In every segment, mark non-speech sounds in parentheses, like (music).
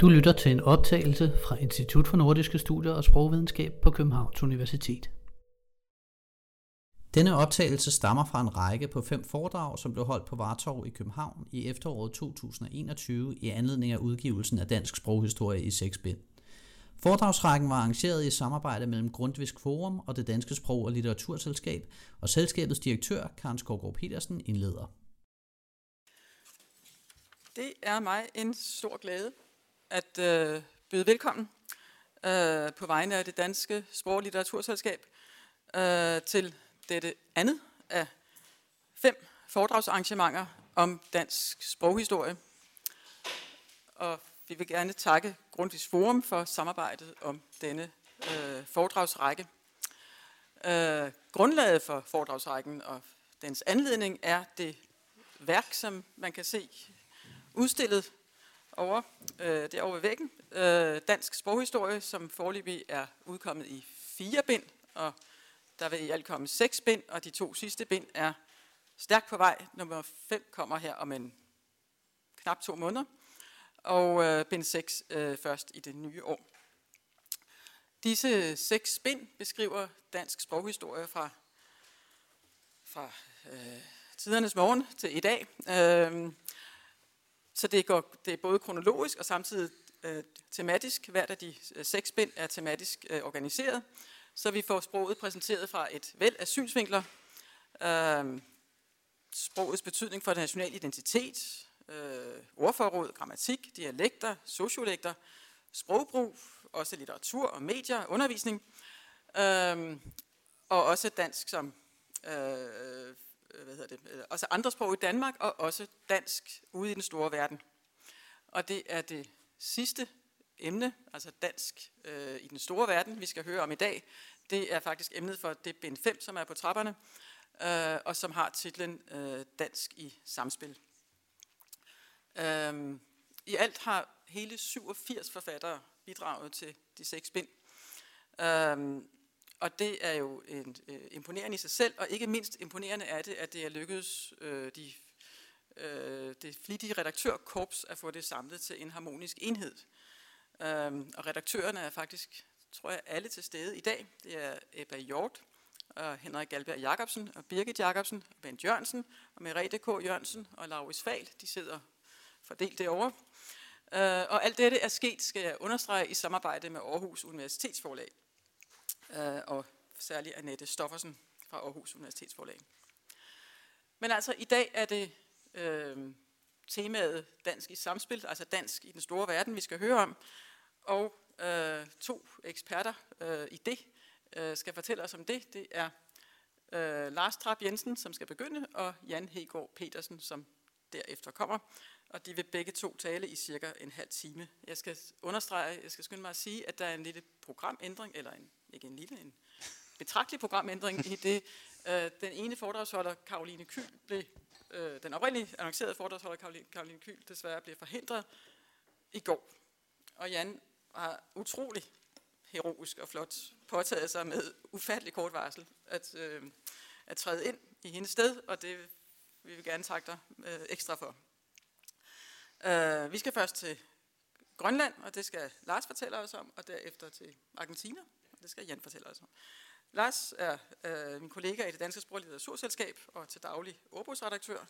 Du lytter til en optagelse fra Institut for Nordiske Studier og Sprogvidenskab på Københavns Universitet. Denne optagelse stammer fra en række på fem foredrag, som blev holdt på Vartov i København i efteråret 2021 i anledning af udgivelsen af Dansk Sproghistorie i 6 bind. Foredragsrækken var arrangeret i samarbejde mellem Grundvisk Forum og det Danske Sprog- og Litteraturselskab, og selskabets direktør, Karen Skovgaard Petersen, indleder. Det er mig en stor glæde at øh, byde velkommen øh, på vegne af det Danske Sprog- og Litteraturselskab øh, til dette andet af fem foredragsarrangementer om dansk sproghistorie. Og vi vil gerne takke Grundtvigs Forum for samarbejdet om denne øh, foredragsrække. Øh, grundlaget for foredragsrækken og dens anledning er det værk, som man kan se udstillet over, øh, derovre ved væggen. Øh, dansk sproghistorie, som forløbig er udkommet i fire bind, og der vil i alt komme seks bind, og de to sidste bind er stærkt på vej. Nummer 5 kommer her om en knap to måneder, og øh, bind 6 øh, først i det nye år. Disse seks bind beskriver dansk sproghistorie fra, fra øh, tidernes morgen til i dag. Øh, så det, går, det er både kronologisk og samtidig øh, tematisk. Hvert af de øh, seks bind er tematisk øh, organiseret, så vi får sproget præsenteret fra et væld af synsvinkler. Øh, sprogets betydning for den nationale identitet, øh, ordforråd, grammatik, dialekter, sociolekter, sprogbrug, også litteratur og medier, undervisning, øh, og også dansk som øh, Øh, Øh, hvad hedder det, øh, også andre sprog i Danmark, og også dansk ude i den store verden. Og det er det sidste emne, altså dansk øh, i den store verden, vi skal høre om i dag. Det er faktisk emnet for det bind 5, som er på trapperne, øh, og som har titlen øh, Dansk i samspil. Øh, I alt har hele 87 forfattere bidraget til de seks bind. Øh, og det er jo en, øh, imponerende i sig selv, og ikke mindst imponerende er det, at det er lykkedes øh, de, øh, det flittige redaktørkorps at få det samlet til en harmonisk enhed. Øh, og redaktørerne er faktisk, tror jeg, alle til stede i dag. Det er Ebba Hjort, og Henrik Galberg Jacobsen, og Birgit Jacobsen, og Bent Jørgensen, og Merete K. Jørgensen og Lauris Fal. De sidder fordelt derovre. Øh, og alt dette er sket, skal jeg understrege, i samarbejde med Aarhus Universitetsforlag Øh, og særligt Annette Stoffersen fra Aarhus Universitetsforlag. Men altså, i dag er det øh, temaet dansk i samspil, altså dansk i den store verden, vi skal høre om. Og øh, to eksperter øh, i det øh, skal fortælle os om det. Det er øh, Lars Trap Jensen, som skal begynde, og Jan Hegård Petersen, som derefter kommer. Og de vil begge to tale i cirka en halv time. Jeg skal understrege, jeg skal skynde mig at sige, at der er en lille programændring, eller en ikke en lille, en betragtelig programændring i det. Øh, den ene foredragsholder, Karoline Kyl, blev, øh, den oprindelige annoncerede foredragsholder, Karoline, Karoline Kyl, desværre blev forhindret i går. Og Jan har utrolig heroisk og flot påtaget sig med ufattelig kort varsel at, øh, at træde ind i hendes sted, og det vi vil gerne takke dig øh, ekstra for. Uh, vi skal først til Grønland, og det skal Lars fortælle os om, og derefter til Argentina, det skal Jan fortælle os om. Lars er øh, min kollega i det Danske Sprog- og Litteraturselskab og til daglig Opus-redaktør,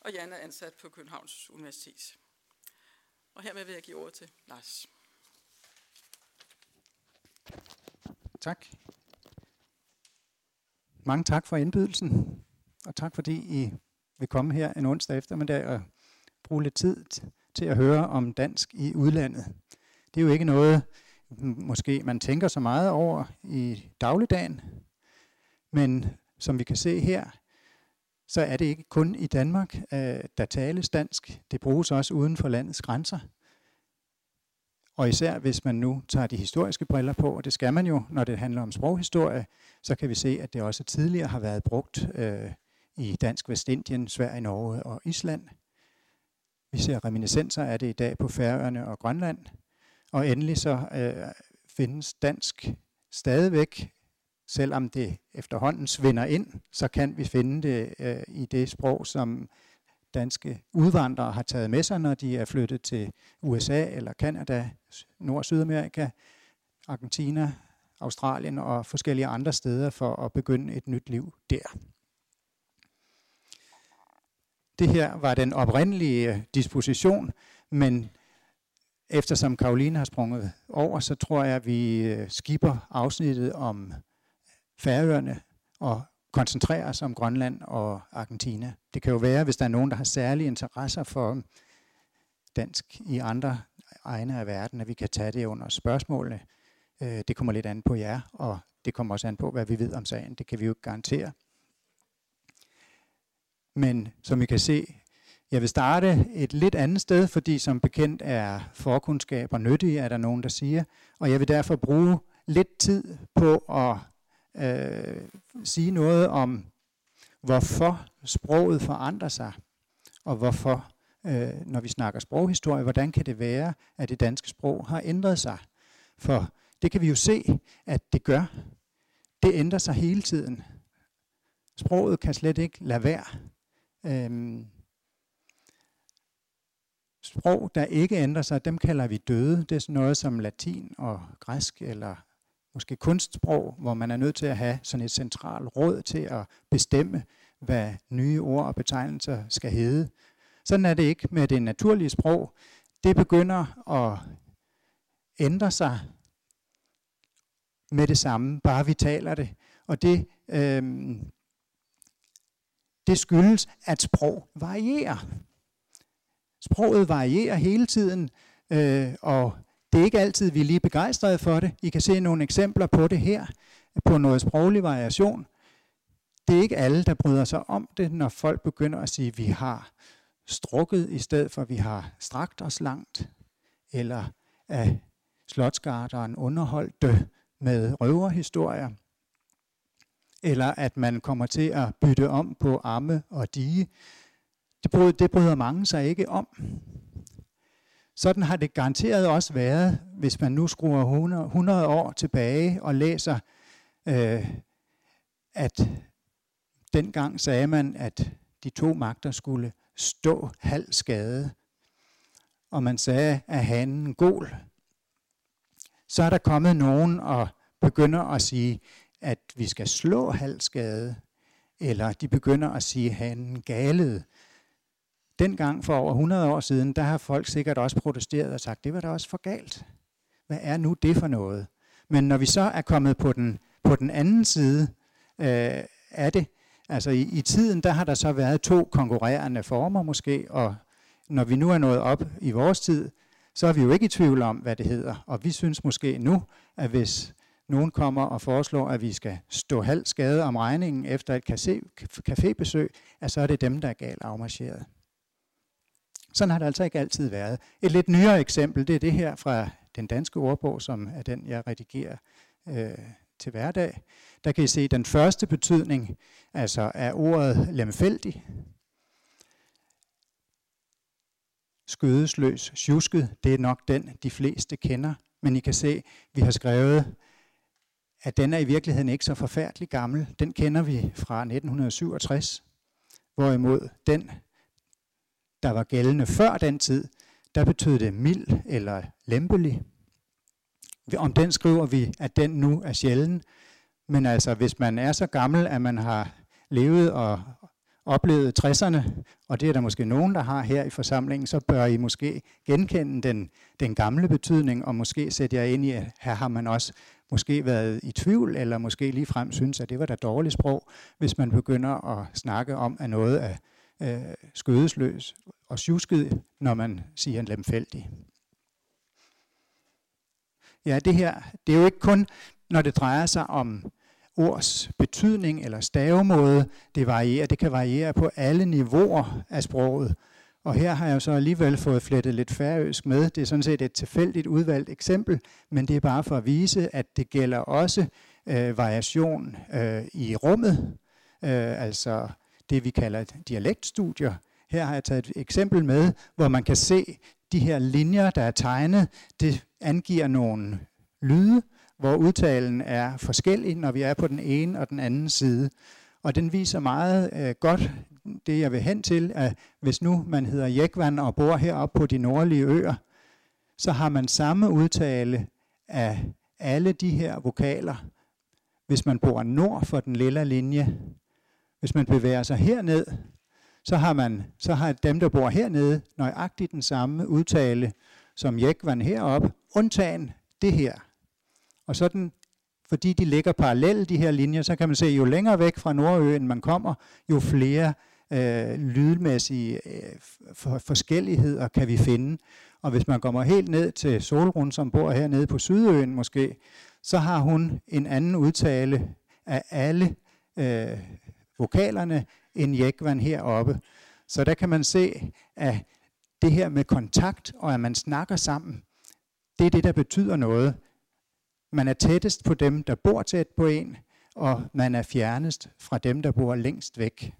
og Jan er ansat på Københavns Universitet. Og hermed vil jeg give ordet til Lars. Tak. Mange tak for indbydelsen, og tak fordi I vil komme her en onsdag eftermiddag og bruge lidt tid til at høre om dansk i udlandet. Det er jo ikke noget, måske man tænker så meget over i dagligdagen. Men som vi kan se her, så er det ikke kun i Danmark, øh, der tales dansk. Det bruges også uden for landets grænser. Og især hvis man nu tager de historiske briller på, og det skal man jo, når det handler om sproghistorie, så kan vi se, at det også tidligere har været brugt øh, i Dansk Vestindien, Sverige, Norge og Island. Vi ser reminiscenser af det i dag på Færøerne og Grønland. Og endelig så øh, findes dansk stadigvæk, selvom det efterhånden svinder ind, så kan vi finde det øh, i det sprog, som danske udvandrere har taget med sig, når de er flyttet til USA eller Kanada, Nord- og Sydamerika, Argentina, Australien og forskellige andre steder for at begynde et nyt liv der. Det her var den oprindelige øh, disposition, men eftersom Karoline har sprunget over, så tror jeg, at vi øh, skipper afsnittet om Færøerne og koncentrerer os om Grønland og Argentina. Det kan jo være, hvis der er nogen, der har særlige interesser for dansk i andre egne af verden, at vi kan tage det under spørgsmålene. Øh, det kommer lidt an på jer, og det kommer også an på, hvad vi ved om sagen. Det kan vi jo ikke garantere. Men som I kan se, jeg vil starte et lidt andet sted, fordi som bekendt er forkundskaber nyttige, er der nogen, der siger. Og jeg vil derfor bruge lidt tid på at øh, sige noget om, hvorfor sproget forandrer sig, og hvorfor, øh, når vi snakker sproghistorie, hvordan kan det være, at det danske sprog har ændret sig. For det kan vi jo se, at det gør. Det ændrer sig hele tiden. Sproget kan slet ikke lade være. Øhm, sprog, der ikke ændrer sig, dem kalder vi døde. Det er sådan noget som latin og græsk eller måske kunstsprog, hvor man er nødt til at have sådan et centralt råd til at bestemme, hvad nye ord og betegnelser skal hedde. Sådan er det ikke med det naturlige sprog. Det begynder at ændre sig med det samme, bare vi taler det. Og det, øh, det skyldes, at sprog varierer. Sproget varierer hele tiden, øh, og det er ikke altid, vi er lige begejstrede for det. I kan se nogle eksempler på det her, på noget sproglig variation. Det er ikke alle, der bryder sig om det, når folk begynder at sige, at vi har strukket i stedet for, at vi har strakt os langt, eller at slotsgarderen underholdte med røverhistorier, eller at man kommer til at bytte om på arme og dige. Det bryder, det bryder mange sig ikke om. Sådan har det garanteret også været, hvis man nu skruer 100, 100 år tilbage og læser, øh, at dengang sagde man, at de to magter skulle stå halv skade. Og man sagde, at hanen gol. Så er der kommet nogen og begynder at sige, at vi skal slå halsskade. Eller de begynder at sige, han galet. galede. Dengang for over 100 år siden, der har folk sikkert også protesteret og sagt, det var da også for galt. Hvad er nu det for noget? Men når vi så er kommet på den, på den anden side øh, af det, altså i, i tiden, der har der så været to konkurrerende former måske, og når vi nu er nået op i vores tid, så er vi jo ikke i tvivl om, hvad det hedder. Og vi synes måske nu, at hvis nogen kommer og foreslår, at vi skal stå halv skade om regningen efter et cafébesøg, at så er det dem, der er galt afmarcheret. Sådan har det altså ikke altid været. Et lidt nyere eksempel, det er det her fra den danske ordbog, som er den, jeg redigerer øh, til hverdag. Der kan I se den første betydning, altså af ordet lemfældig. Skødesløs, tjusket, det er nok den, de fleste kender. Men I kan se, vi har skrevet, at den er i virkeligheden ikke så forfærdelig gammel. Den kender vi fra 1967. Hvorimod den der var gældende før den tid, der betød det mild eller lempelig. Om den skriver vi, at den nu er sjælden. Men altså, hvis man er så gammel, at man har levet og oplevet 60'erne, og det er der måske nogen, der har her i forsamlingen, så bør I måske genkende den, den gamle betydning, og måske sætte jer ind i, at her har man også måske været i tvivl, eller måske lige frem synes, at det var da dårligt sprog, hvis man begynder at snakke om, at noget er øh, skødesløs og sjusket, når man siger en lemfældig. Ja, det her, det er jo ikke kun, når det drejer sig om ords betydning eller stavemåde. Det varierer, det kan variere på alle niveauer af sproget. Og her har jeg så alligevel fået flettet lidt færøsk med. Det er sådan set et tilfældigt udvalgt eksempel, men det er bare for at vise, at det gælder også øh, variation øh, i rummet. Øh, altså det, vi kalder dialektstudier. Her har jeg taget et eksempel med, hvor man kan se de her linjer, der er tegnet. Det angiver nogle lyde, hvor udtalen er forskellig, når vi er på den ene og den anden side. Og den viser meget øh, godt det, jeg vil hen til, at hvis nu man hedder Jekvan og bor heroppe på de nordlige øer, så har man samme udtale af alle de her vokaler, hvis man bor nord for den lille linje. Hvis man bevæger sig herned, så har, man, så har dem, der bor hernede, nøjagtigt den samme udtale som Jekvan heroppe, undtagen det her. Og sådan, fordi de ligger parallelt, de her linjer, så kan man se, jo længere væk fra Nordøen man kommer, jo flere øh, lydmæssige øh, for, forskelligheder kan vi finde. Og hvis man kommer helt ned til Solrun, som bor hernede på Sydøen måske, så har hun en anden udtale af alle øh, vokalerne end Jekvan heroppe. Så der kan man se, at det her med kontakt og at man snakker sammen, det er det, der betyder noget. Man er tættest på dem, der bor tæt på en, og man er fjernest fra dem, der bor længst væk.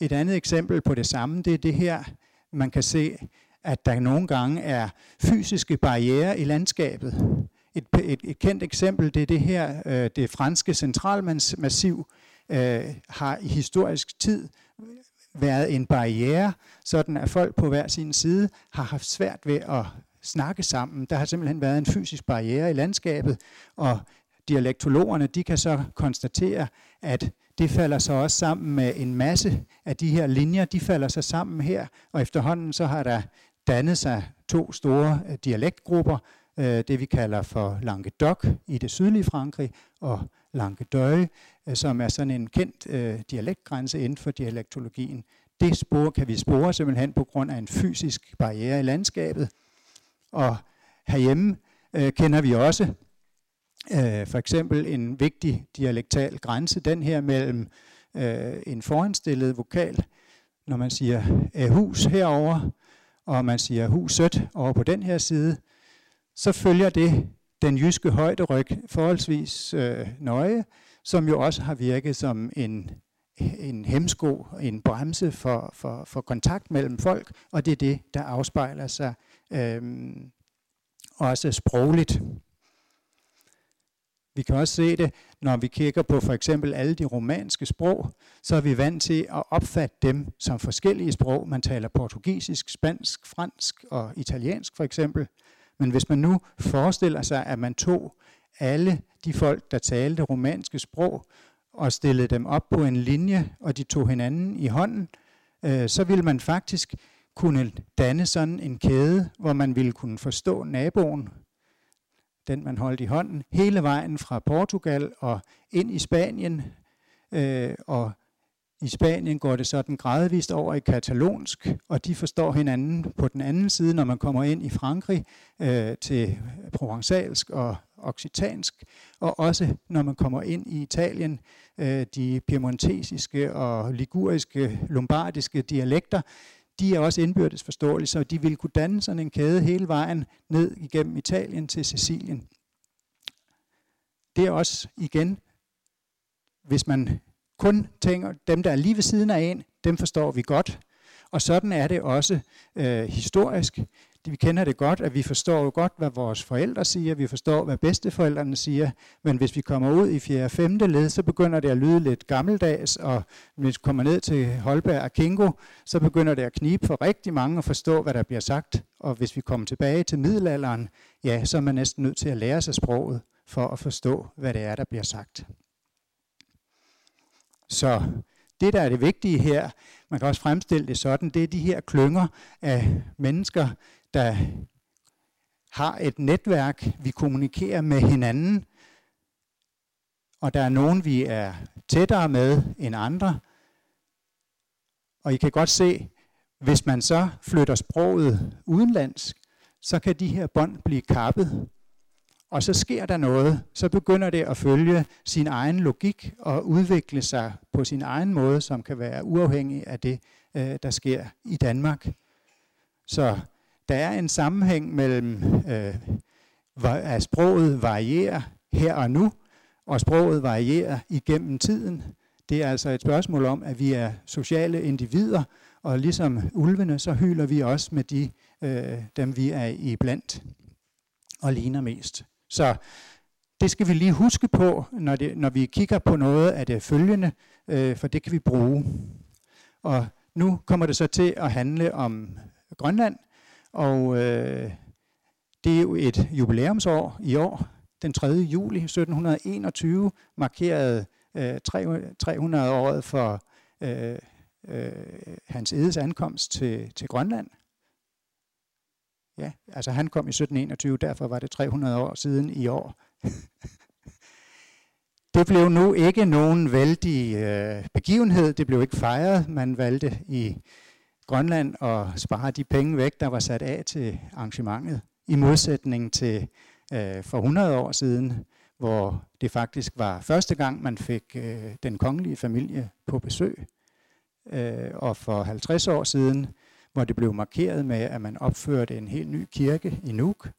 Et andet eksempel på det samme, det er det her, man kan se, at der nogle gange er fysiske barriere i landskabet. Et, et, et kendt eksempel, det er det her, øh, det franske centralmassiv øh, har i historisk tid været en barriere, sådan at folk på hver sin side har haft svært ved at snakke sammen. Der har simpelthen været en fysisk barriere i landskabet, og dialektologerne de kan så konstatere, at det falder så også sammen med en masse af de her linjer, de falder så sammen her, og efterhånden så har der dannet sig to store øh, dialektgrupper, øh, det vi kalder for Languedoc i det sydlige Frankrig, og Languedoc, øh, som er sådan en kendt dialektgrænse inden for dialektologien. Det spor kan vi spore simpelthen på grund af en fysisk barriere i landskabet. Og herhjemme kender vi også øh, for eksempel en vigtig dialektal grænse, den her mellem øh, en foranstillet vokal, når man siger øh, hus herover og man siger huset over på den her side, så følger det den jyske højderyg forholdsvis øh, nøje, som jo også har virket som en, en hemsko, en bremse for, for, for kontakt mellem folk, og det er det, der afspejler sig øh, også sprogligt. Vi kan også se det, når vi kigger på for eksempel alle de romanske sprog, så er vi vant til at opfatte dem som forskellige sprog. Man taler portugisisk, spansk, fransk og italiensk for eksempel. Men hvis man nu forestiller sig, at man tog alle de folk, der talte romanske sprog, og stillede dem op på en linje, og de tog hinanden i hånden, øh, så ville man faktisk kunne danne sådan en kæde, hvor man ville kunne forstå naboen, den man holdt i hånden, hele vejen fra Portugal og ind i Spanien. Øh, og i Spanien går det sådan gradvist over i katalonsk, og de forstår hinanden på den anden side, når man kommer ind i Frankrig øh, til provençalsk og occitansk, og også når man kommer ind i Italien, øh, de piemontesiske og liguriske, lombardiske dialekter, de er også indbyrdes forståelige, så de vil kunne danne sådan en kæde hele vejen ned igennem Italien til Sicilien. Det er også igen, hvis man kun tænker, dem der er lige ved siden af en, dem forstår vi godt. Og sådan er det også øh, historisk vi kender det godt, at vi forstår jo godt, hvad vores forældre siger, vi forstår, hvad bedsteforældrene siger, men hvis vi kommer ud i 4. og 5. led, så begynder det at lyde lidt gammeldags, og hvis vi kommer ned til Holberg og Kingo, så begynder det at knibe for rigtig mange at forstå, hvad der bliver sagt. Og hvis vi kommer tilbage til middelalderen, ja, så er man næsten nødt til at lære sig sproget for at forstå, hvad det er, der bliver sagt. Så det, der er det vigtige her, man kan også fremstille det sådan, det er de her klynger af mennesker, der har et netværk, vi kommunikerer med hinanden, og der er nogen, vi er tættere med end andre. Og I kan godt se, hvis man så flytter sproget udenlandsk, så kan de her bånd blive kappet. Og så sker der noget, så begynder det at følge sin egen logik og udvikle sig på sin egen måde, som kan være uafhængig af det, øh, der sker i Danmark. Så der er en sammenhæng mellem, øh, at sproget varierer her og nu, og sproget varierer igennem tiden. Det er altså et spørgsmål om, at vi er sociale individer, og ligesom ulvene, så hyler vi også med de, øh, dem, vi er i blandt og ligner mest. Så det skal vi lige huske på, når, det, når vi kigger på noget af det følgende, øh, for det kan vi bruge. Og nu kommer det så til at handle om Grønland, og øh, det er jo et jubilæumsår i år. Den 3. juli 1721 markerede øh, 300-året for øh, øh, hans edes ankomst til, til Grønland. Ja, altså han kom i 1721, derfor var det 300 år siden i år. (laughs) det blev nu ikke nogen vældig øh, begivenhed, det blev ikke fejret. Man valgte i Grønland og spare de penge væk, der var sat af til arrangementet, i modsætning til øh, for 100 år siden, hvor det faktisk var første gang, man fik øh, den kongelige familie på besøg. Øh, og for 50 år siden, hvor det blev markeret med, at man opførte en helt ny kirke i Nuuk.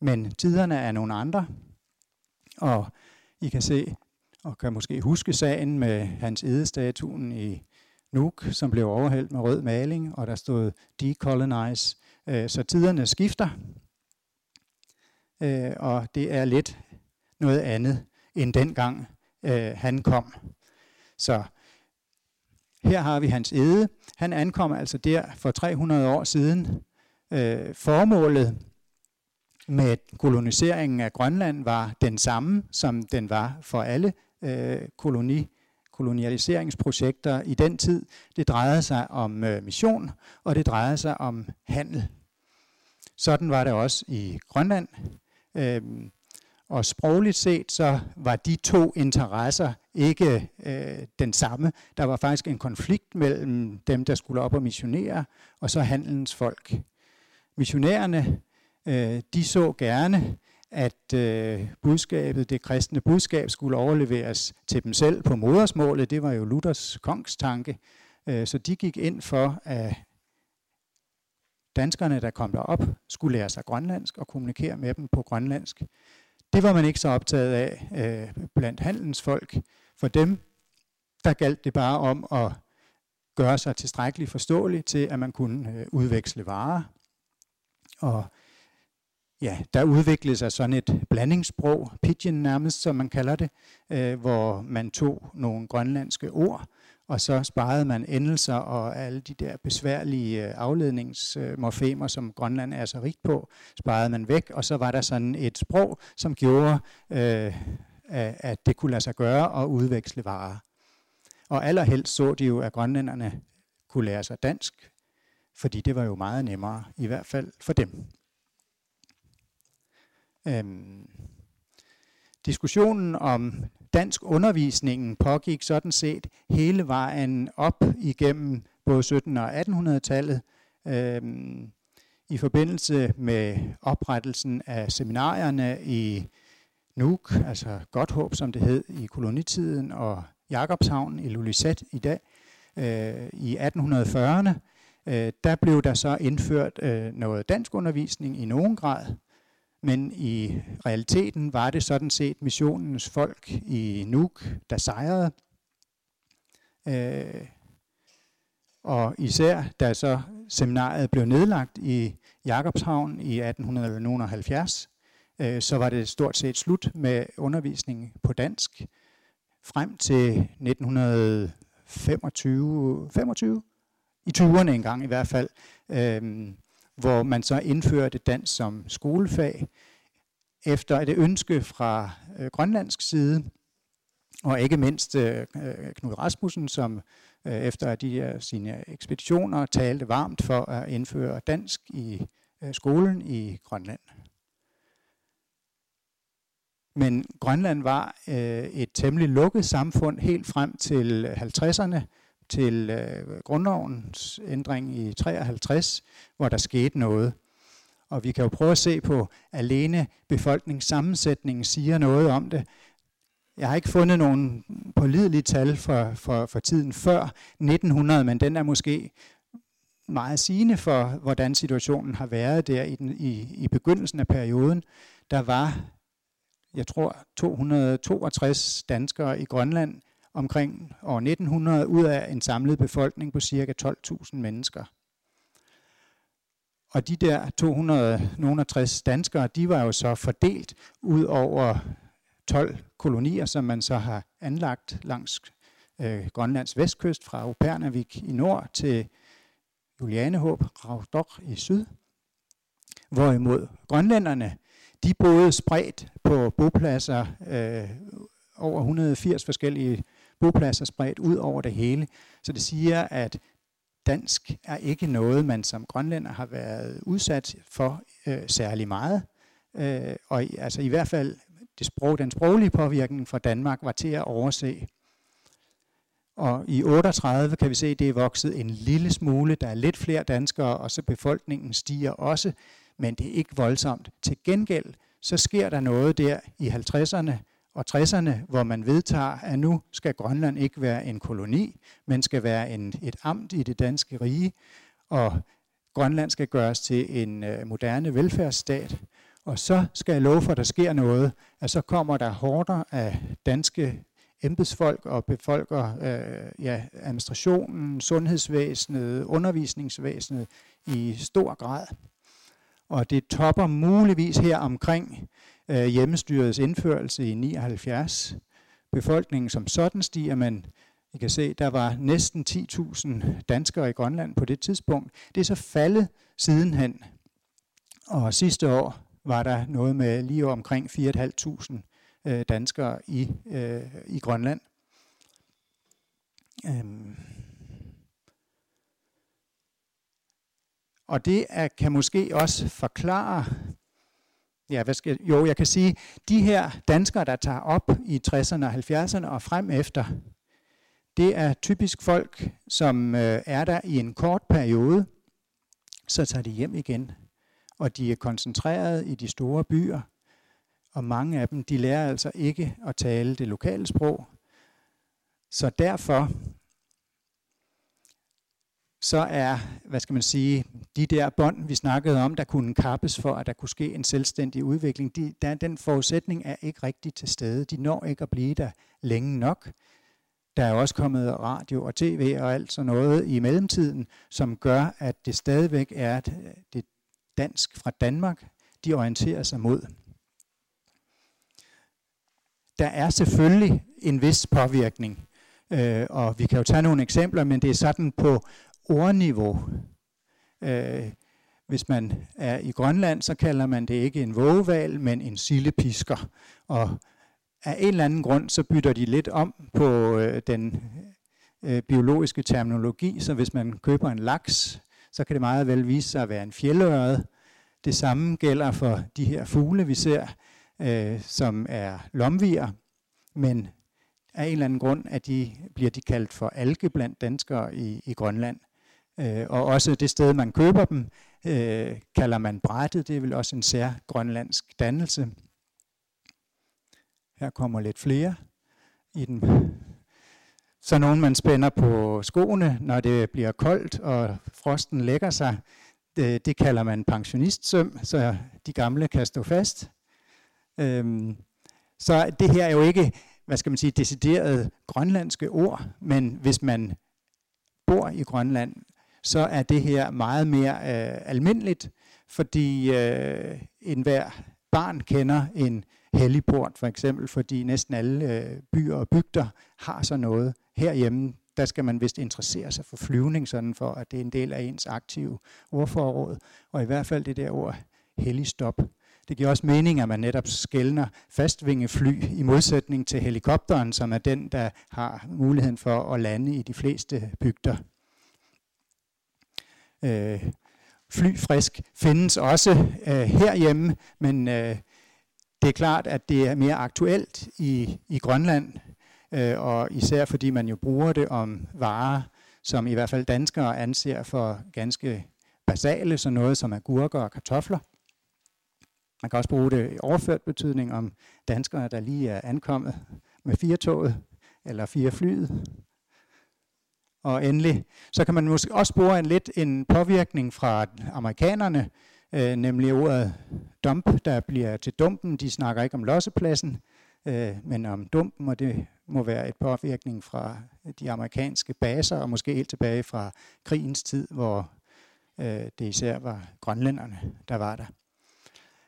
Men tiderne er nogle andre, og I kan se, og kan måske huske sagen med hans edestatuen i Nuuk, som blev overhældt med rød maling, og der stod decolonize. Øh, så tiderne skifter, øh, og det er lidt noget andet end dengang øh, han kom. Så her har vi hans ede. Han ankom altså der for 300 år siden. Formålet med koloniseringen af Grønland var den samme, som den var for alle kolonier kolonialiseringsprojekter i den tid. Det drejede sig om øh, mission, og det drejede sig om handel. Sådan var det også i Grønland. Øh, og sprogligt set, så var de to interesser ikke øh, den samme. Der var faktisk en konflikt mellem dem, der skulle op og missionere, og så handelens folk. Missionærerne, øh, de så gerne, at øh, budskabet, det kristne budskab, skulle overleveres til dem selv på modersmålet. Det var jo Luthers kongstanke. Øh, så de gik ind for, at danskerne, der kom derop, skulle lære sig grønlandsk og kommunikere med dem på grønlandsk. Det var man ikke så optaget af øh, blandt handelens folk. For dem, der galt det bare om at gøre sig tilstrækkeligt forståelig til, at man kunne øh, udveksle varer. Og ja, der udviklede sig sådan et blandingssprog, pidgin nærmest, som man kalder det, øh, hvor man tog nogle grønlandske ord, og så sparede man endelser og alle de der besværlige øh, afledningsmorfemer, som Grønland er så rigt på, sparede man væk, og så var der sådan et sprog, som gjorde, øh, at det kunne lade sig gøre at udveksle varer. Og allerhelst så de jo, at grønlænderne kunne lære sig dansk, fordi det var jo meget nemmere, i hvert fald for dem. Øhm, diskussionen om dansk undervisningen pågik sådan set hele vejen op igennem både 1700- og 1800-tallet. Øhm, I forbindelse med oprettelsen af seminarierne i Nuuk, altså Godthåb som det hed i kolonitiden, og Jakobshavn i Lulisat i dag, øh, i 1840'erne, øh, der blev der så indført øh, noget dansk undervisning i nogen grad, men i realiteten var det sådan set missionens folk i Nuuk, der sejrede. Øh, og især da så seminariet blev nedlagt i Jakobshavn i 1870, øh, så var det stort set slut med undervisning på dansk frem til 1925, 25, i 20'erne engang i hvert fald. Øh, hvor man så indførte dansk som skolefag efter et ønske fra øh, grønlandsk side, og ikke mindst øh, øh Knud Rasmussen, som øh, efter de her, sine ekspeditioner talte varmt for at indføre dansk i øh, skolen i Grønland. Men Grønland var øh, et temmelig lukket samfund helt frem til øh, 50'erne, til øh, grundlovens ændring i 53, hvor der skete noget. Og vi kan jo prøve at se på, alene befolkningssammensætningen siger noget om det. Jeg har ikke fundet nogen pålidelige tal for, for, for tiden før 1900, men den er måske meget sigende for, hvordan situationen har været der i, den, i, i begyndelsen af perioden. Der var, jeg tror, 262 danskere i Grønland omkring år 1900 ud af en samlet befolkning på ca. 12.000 mennesker. Og de der 260 danskere, de var jo så fordelt ud over 12 kolonier, som man så har anlagt langs øh, Grønlands vestkyst fra Upernavik i nord til Julianehåb, Ravdok i syd. Hvorimod grønlænderne, de boede spredt på bopladser, øh, over 180 forskellige bopladser spredt ud over det hele. Så det siger, at dansk er ikke noget, man som grønlænder har været udsat for øh, særlig meget. Øh, og i, altså i hvert fald det sprog, den sproglige påvirkning fra Danmark var til at overse. Og i 38 kan vi se, at det er vokset en lille smule. Der er lidt flere danskere, og så befolkningen stiger også, men det er ikke voldsomt. Til gengæld så sker der noget der i 50'erne og 60'erne, hvor man vedtager, at nu skal Grønland ikke være en koloni, men skal være en, et amt i det danske rige, og Grønland skal gøres til en øh, moderne velfærdsstat. Og så skal jeg love for, at der sker noget, at så kommer der hårder af danske embedsfolk og befolker øh, ja, administrationen, sundhedsvæsenet, undervisningsvæsenet i stor grad. Og det topper muligvis her omkring øh, hjemmestyrets indførelse i 79. Befolkningen som sådan stiger, men I kan se, der var næsten 10.000 danskere i Grønland på det tidspunkt. Det er så faldet sidenhen. Og sidste år var der noget med lige omkring 4.500 øh, danskere i, øh, i Grønland. Øhm. Og det er, kan måske også forklare, ja, hvad skal, jo, jeg kan sige, de her danskere, der tager op i 60'erne og 70'erne og frem efter, det er typisk folk, som øh, er der i en kort periode, så tager de hjem igen. Og de er koncentreret i de store byer, og mange af dem, de lærer altså ikke at tale det lokale sprog. Så derfor så er, hvad skal man sige, de der bånd, vi snakkede om, der kunne kappes for, at der kunne ske en selvstændig udvikling, de, der, den forudsætning er ikke rigtig til stede. De når ikke at blive der længe nok. Der er også kommet radio og tv og alt sådan noget i mellemtiden, som gør, at det stadigvæk er øh, det dansk fra Danmark, de orienterer sig mod. Der er selvfølgelig en vis påvirkning, øh, og vi kan jo tage nogle eksempler, men det er sådan på ordniveau. Øh, hvis man er i Grønland, så kalder man det ikke en vågeval, men en sillepisker. Og af en eller anden grund, så bytter de lidt om på øh, den øh, biologiske terminologi, så hvis man køber en laks, så kan det meget vel vise sig at være en fjeldøret. Det samme gælder for de her fugle, vi ser, øh, som er lomvier, men af en eller anden grund at de, bliver de kaldt for alge blandt danskere i, i Grønland. Øh, og også det sted, man køber dem, øh, kalder man brættet. Det er vel også en sær grønlandsk dannelse. Her kommer lidt flere i den. Så nogen, man spænder på skoene, når det bliver koldt og frosten lægger sig. Det, det kalder man pensionistsøm, så de gamle kan stå fast. Øhm, så det her er jo ikke, hvad skal man sige, decideret grønlandske ord, men hvis man bor i Grønland, så er det her meget mere øh, almindeligt, fordi øh, enhver barn kender en helligport for eksempel, fordi næsten alle øh, byer og bygder har så noget. Herhjemme, der skal man vist interessere sig for flyvning, sådan for at det er en del af ens aktive ordforråd, og i hvert fald det der ord helligstop. Det giver også mening, at man netop skældner fastvingefly i modsætning til helikopteren, som er den, der har muligheden for at lande i de fleste bygder. Øh, flyfrisk findes også øh, herhjemme, men øh, det er klart, at det er mere aktuelt i, i Grønland, øh, og især fordi man jo bruger det om varer, som i hvert fald danskere anser for ganske basale, så noget som agurker og kartofler. Man kan også bruge det i overført betydning om danskere, der lige er ankommet med firetoget eller fire flyet. Og endelig, så kan man måske også spore en lidt en påvirkning fra amerikanerne, øh, nemlig ordet dump, der bliver til dumpen. De snakker ikke om lossepladsen, øh, men om dumpen, og det må være et påvirkning fra de amerikanske baser, og måske helt tilbage fra krigens tid, hvor øh, det især var grønlænderne, der var der.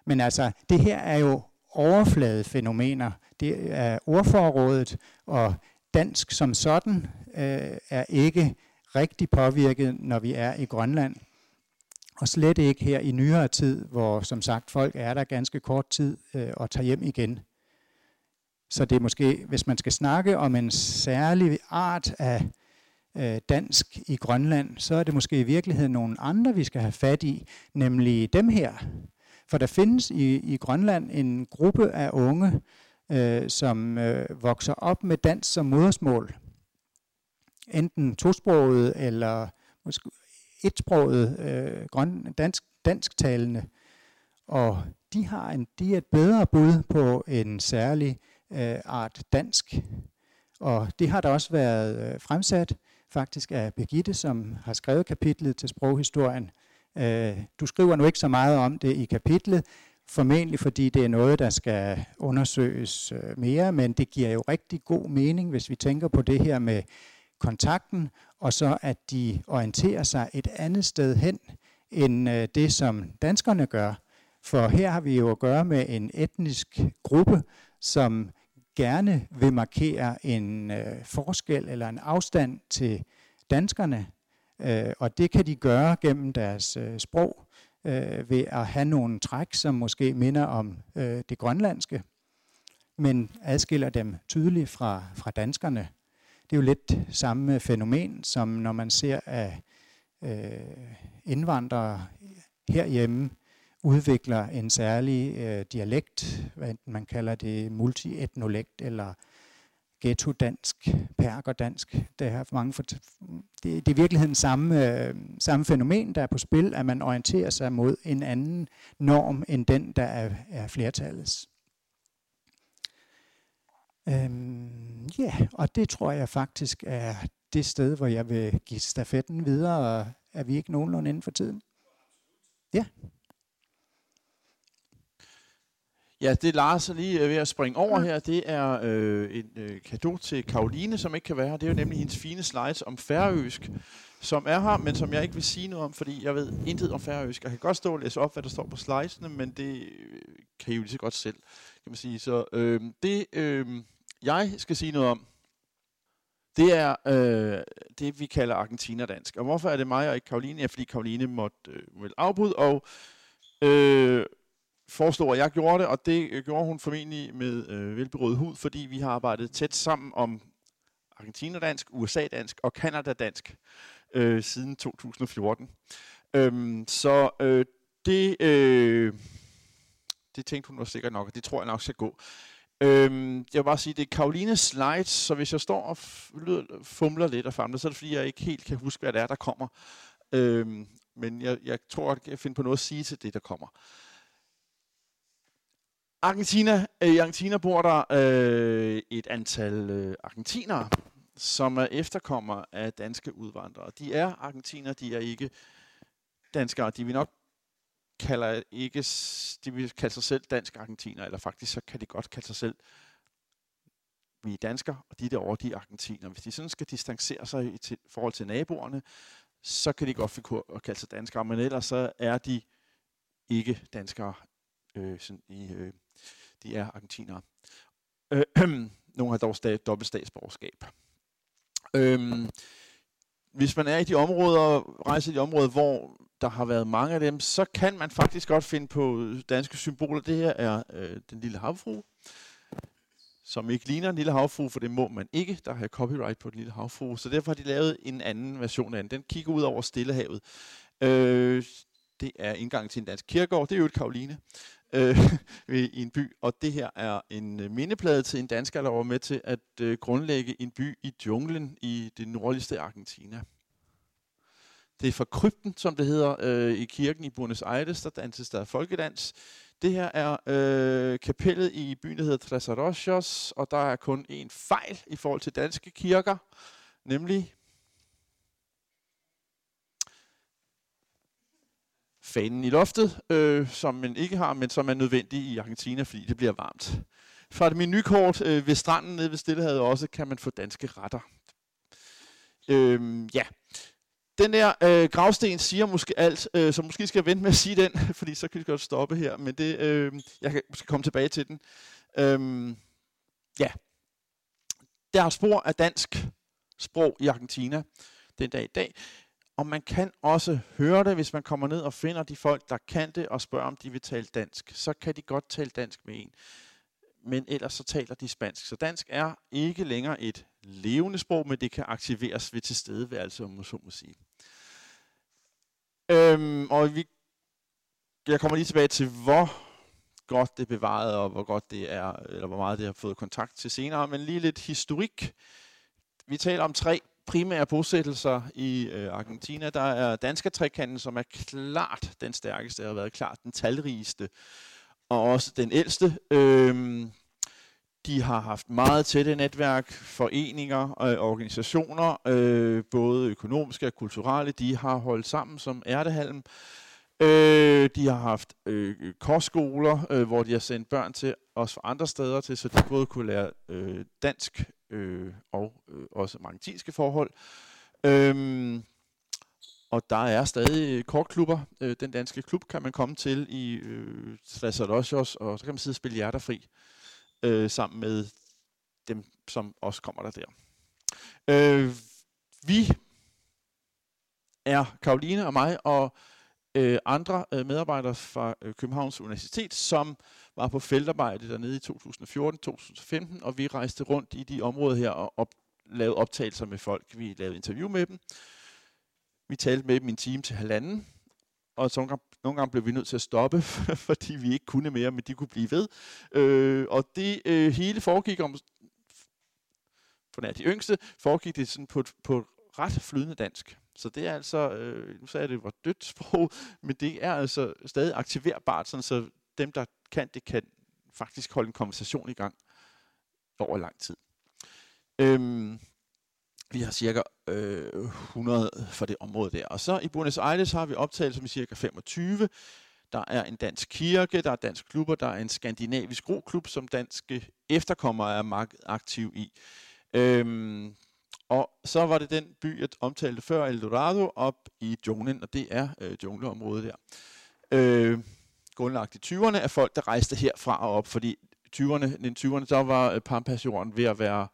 Men altså, det her er jo overfladefænomener. Det er ordforrådet, og dansk som sådan øh, er ikke rigtig påvirket, når vi er i Grønland. Og slet ikke her i nyere tid, hvor som sagt folk er der ganske kort tid øh, og tager hjem igen. Så det er måske, hvis man skal snakke om en særlig art af øh, dansk i Grønland, så er det måske i virkeligheden nogle andre, vi skal have fat i, nemlig dem her. For der findes i, i Grønland en gruppe af unge, øh, som øh, vokser op med dansk som modersmål. Enten tosproget eller måske etsproget øh, grøn, dansk, dansktalende. Og de har en, de er et bedre bud på en særlig øh, art dansk. Og det har der også været øh, fremsat faktisk af Birgitte, som har skrevet kapitlet til sproghistorien. Øh, du skriver nu ikke så meget om det i kapitlet, formentlig fordi det er noget, der skal undersøges øh, mere, men det giver jo rigtig god mening, hvis vi tænker på det her med kontakten, og så at de orienterer sig et andet sted hen, end øh, det, som danskerne gør. For her har vi jo at gøre med en etnisk gruppe, som gerne vil markere en øh, forskel eller en afstand til danskerne, øh, og det kan de gøre gennem deres øh, sprog øh, ved at have nogle træk, som måske minder om øh, det grønlandske, men adskiller dem tydeligt fra, fra danskerne. Det er jo lidt samme fænomen, som når man ser at øh, indvandrere herhjemme, udvikler en særlig øh, dialekt, hvad enten man kalder det multietnolekt eller ghetto-dansk, perker-dansk. Det er mange for, det, det er i virkeligheden samme, øh, samme fænomen, der er på spil, at man orienterer sig mod en anden norm end den, der er, er flertallets. Øhm, ja, yeah, og det tror jeg faktisk er det sted, hvor jeg vil give stafetten videre. Er vi ikke nogenlunde inden for tiden? Ja. Ja, det Lars er lige ved at springe over her. Det er øh, en øh, kado til Karoline, som ikke kan være her. Det er jo nemlig hendes fine slides om færøsk, som er her, men som jeg ikke vil sige noget om, fordi jeg ved intet om færøsk. Jeg kan godt stå og læse op, hvad der står på slidesene, men det øh, kan I jo lige så godt selv, kan man sige. Så øh, det, øh, jeg skal sige noget om, det er øh, det, vi kalder Argentina-dansk. Og hvorfor er det mig og ikke Karoline? Ja, fordi Karoline måtte øh, vel afbryde, og øh, foreslog, at jeg gjorde det, og det øh, gjorde hun formentlig med øh, velberød hud, fordi vi har arbejdet tæt sammen om argentinerdansk, USA-dansk og kanadadansk øh, siden 2014. Øhm, så øh, det, øh, det tænkte hun var sikkert nok, og det tror jeg nok skal gå. Øhm, jeg vil bare sige, det er Karolines slides, så hvis jeg står og fumler lidt og famler, så er det fordi, jeg ikke helt kan huske, hvad det er, der kommer. Øhm, men jeg, jeg tror, at jeg kan finde på noget at sige til det, der kommer. Argentina, øh, I Argentina bor der øh, et antal øh, argentinere, som er efterkommer af danske udvandrere. De er argentiner, de er ikke danskere. De vil nok kalder ikke, de vil kalde sig selv dansk argentiner, eller faktisk så kan de godt kalde sig selv vi er danskere, og de derovre, de er argentiner. Hvis de sådan skal distancere sig i til, forhold til naboerne, så kan de godt finde at kalde sig danskere, men ellers så er de ikke danskere øh, sådan i, øh, de er argentinere. Øh, (clears throat) nogle har dog stadig dobbelt statsborgerskab. Øh, hvis man er i de områder, rejser i de områder, hvor der har været mange af dem, så kan man faktisk godt finde på danske symboler. Det her er øh, den lille havfru, som ikke ligner en lille havfru, for det må man ikke. Der har copyright på den lille havfru, så derfor har de lavet en anden version af den. Den kigger ud over Stillehavet. Øh, det er indgang til en dansk kirkegård. Det er jo et Karoline øh, (laughs) i en by, og det her er en øh, mindeplade til en dansker, der var med til at øh, grundlægge en by i junglen i det nordligste Argentina. Det er fra krypten, som det hedder, øh, i kirken i Buenos Aires, der danses der folkedans. Det her er øh, kapellet i byen, der hedder Tres Arroyos, og der er kun en fejl i forhold til danske kirker, nemlig fanen i loftet, øh, som man ikke har, men som er nødvendig i Argentina, fordi det bliver varmt. Fra det menukort øh, ved stranden nede ved Stillehavet også, kan man få danske retter. Øh, ja, den der øh, gravsten siger måske alt, øh, så måske skal jeg vente med at sige den, (laughs) fordi så kan vi godt stoppe her, men det, øh, jeg kan måske komme tilbage til den. Øh, ja, der er spor af dansk sprog i Argentina den dag i dag. Og man kan også høre det, hvis man kommer ned og finder de folk, der kan det, og spørger, om de vil tale dansk. Så kan de godt tale dansk med en. Men ellers så taler de spansk. Så dansk er ikke længere et levende sprog, men det kan aktiveres ved tilstedeværelse, om man så må sige. Øhm, og vi, jeg kommer lige tilbage til, hvor godt det er bevaret, og hvor godt det er, eller hvor meget det har fået kontakt til senere, men lige lidt historik. Vi taler om tre primære bosættelser i øh, Argentina. Der er danske trekanten, som er klart den stærkeste, har været klart den talrigeste, og også den ældste. Øhm, de har haft meget tætte netværk, foreninger og organisationer, øh, både økonomiske og kulturelle. De har holdt sammen som ærtehalm. Øh, de har haft øh, kostskoler, øh, hvor de har sendt børn til også fra andre steder til, så de både kunne lære øh, dansk øh, og øh, også magnetiske forhold. Øhm, og der er stadig kortklubber. Øh, den danske klub kan man komme til i øh, også, og så kan man sidde og spille hjerterfri øh, sammen med dem, som også kommer der der. Øh, vi er Karoline og mig og øh, andre øh, medarbejdere fra øh, Københavns Universitet, som var på feltarbejde dernede i 2014-2015, og vi rejste rundt i de områder her og op, lavede optagelser med folk. Vi lavede interview med dem. Vi talte med dem en time til halvanden, og så nogle gange, nogle gange blev vi nødt til at stoppe, (laughs) fordi vi ikke kunne mere, men de kunne blive ved. Øh, og det øh, hele foregik om, for nær de yngste, foregik det sådan på, på ret flydende dansk. Så det er altså, øh, nu sagde jeg, at det var dødt sprog, (laughs) men det er altså stadig aktiverbart, sådan så dem, der kan det, kan faktisk holde en konversation i gang over lang tid. Øhm, vi har cirka øh, 100 for det område der. Og så i Buenos Aires har vi optagelser med cirka 25. Der er en dansk kirke, der er dansk klubber, der er en skandinavisk roklub, som danske efterkommere er meget aktiv i. Øhm, og så var det den by, jeg omtalte før, El Dorado, op i junglen, og det er øh, jungleområdet der. Øh, grundlagt i 20'erne af folk, der rejste herfra og op, fordi 20'erne, i 20'erne, der var øh, Pampasjorden ved at være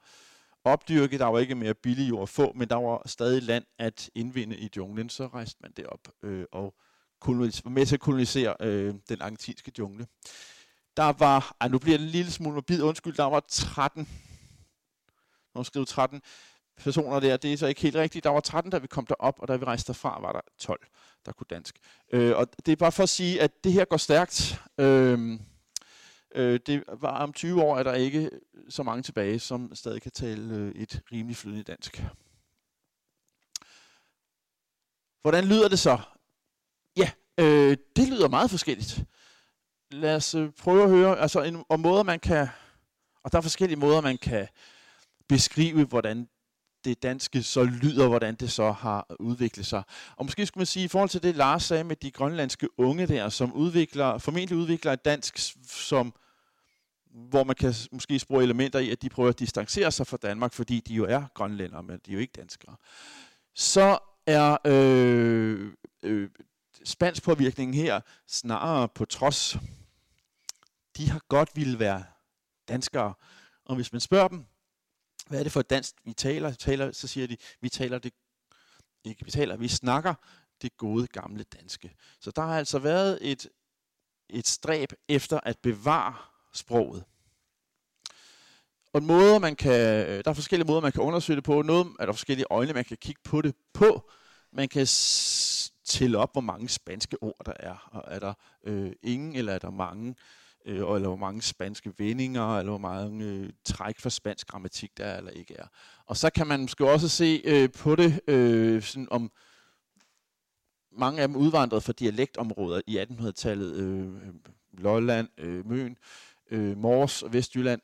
opdyrket. Der var ikke mere billig jord at få, men der var stadig land at indvinde i junglen. Så rejste man derop øh, og var med til at kolonisere øh, den argentinske jungle. Der var, ej, nu bliver det en lille smule morbid, undskyld, der var 13, nu skriver 13 personer der, det er så ikke helt rigtigt. Der var 13, da vi kom derop, og da vi rejste derfra, var der 12, der kunne dansk. Øh, og det er bare for at sige, at det her går stærkt. Øh, øh, det var om 20 år, at der ikke så mange tilbage, som stadig kan tale øh, et rimelig flydende dansk. Hvordan lyder det så? Ja, øh, det lyder meget forskelligt. Lad os øh, prøve at høre, altså en, om måder man kan, og der er forskellige måder, man kan beskrive, hvordan det danske så lyder, hvordan det så har udviklet sig. Og måske skulle man sige, i forhold til det, Lars sagde med de grønlandske unge der, som udvikler, formentlig udvikler et dansk, som, hvor man kan måske spore elementer i, at de prøver at distancere sig fra Danmark, fordi de jo er grønlændere, men de er jo ikke danskere. Så er øh, øh, spansk påvirkningen her snarere på trods. De har godt ville være danskere. Og hvis man spørger dem, hvad er det for et dansk, vi taler? taler så siger de, vi taler det, ikke vi taler, vi snakker det gode gamle danske. Så der har altså været et, et stræb efter at bevare sproget. Og måder, man kan, øh, der er forskellige måder, man kan undersøge det på. Noget er der forskellige øjne, man kan kigge på det på. Man kan tælle op, hvor mange spanske ord der er. Og er der øh, ingen, eller er der mange? Øh, eller hvor mange spanske vendinger, eller hvor mange øh, træk for spansk grammatik der er eller ikke er. Og så kan man måske også se øh, på det, øh, sådan om mange af dem udvandrede fra dialektområder i 1800-tallet, øh, Lolland, øh, Møn, øh, Mors og Vestjylland,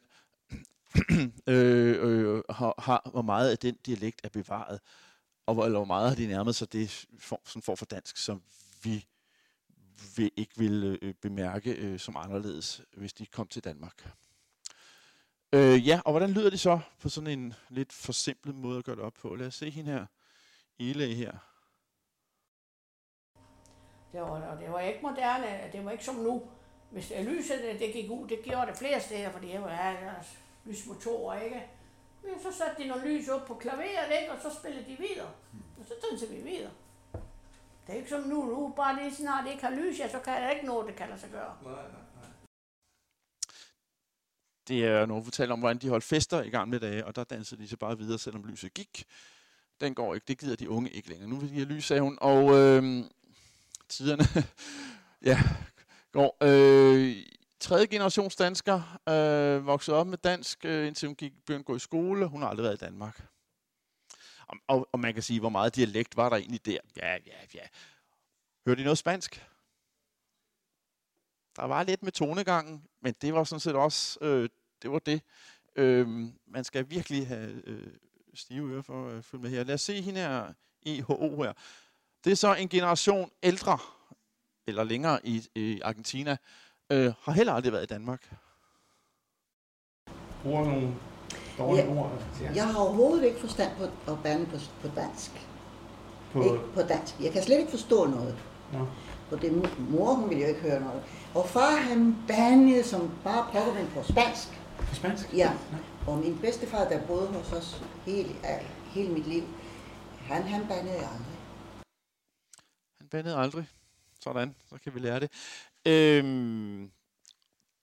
(clears throat) øh, øh, har, har, hvor meget af den dialekt er bevaret, og hvor, eller hvor meget har de nærmet sig det form, sådan form for dansk, som vi vil, ikke vil øh, bemærke øh, som anderledes, hvis de kom til Danmark. Øh, ja, og hvordan lyder det så på sådan en lidt forsimplet måde at gøre det op på? Lad os se hende her. Ele her. Det var, det var ikke moderne, det var ikke som nu. Hvis lyset det, det gik ud, det gjorde det flere steder, fordi jeg var ja, lysmotorer, ikke? Men så satte de noget lys op på klaveret, ikke? og så spillede de videre. Og så dansede vi videre. Det er ikke som nu, nu bare lige snart ikke har lys, ja, så kan jeg ikke nå, det kan lade sig gøre. Det er nogen fortæller om, hvordan de holdt fester i gamle dage, og der dansede de så bare videre, selvom lyset gik. Den går ikke, det gider de unge ikke længere. Nu vil de have lys, sagde hun, og øh, tiderne (laughs) ja, går. Øh, tredje generations dansker, øh, voksede op med dansk, øh, indtil hun gik, begyndte at gå i skole. Hun har aldrig været i Danmark. Og, og, og man kan sige, hvor meget dialekt var der egentlig der? Ja, ja, ja. Hørte I noget spansk? Der var lidt med tonegangen, men det var sådan set også, øh, det var det. Øh, man skal virkelig have øh, stive ører for at følge med her. Lad os se hende her, EHO her. Det er så en generation ældre, eller længere i, i Argentina, øh, har heller aldrig været i Danmark. Bruger nogle dårlige Ja. ord. Ja. Jeg har overhovedet ikke forstand på at bande på, på dansk. På, Ikke på dansk. Jeg kan slet ikke forstå noget. Nå. Og det mo- mor, hun ville jo ikke høre noget. Og far, han bandede som bare pokker, men på spansk. på spansk? Ja. Nå. Og min bedstefar, der boede hos os hele, ja, hele mit liv, han, han bandede aldrig. Han bandede aldrig. Sådan, så kan vi lære det. Øhm,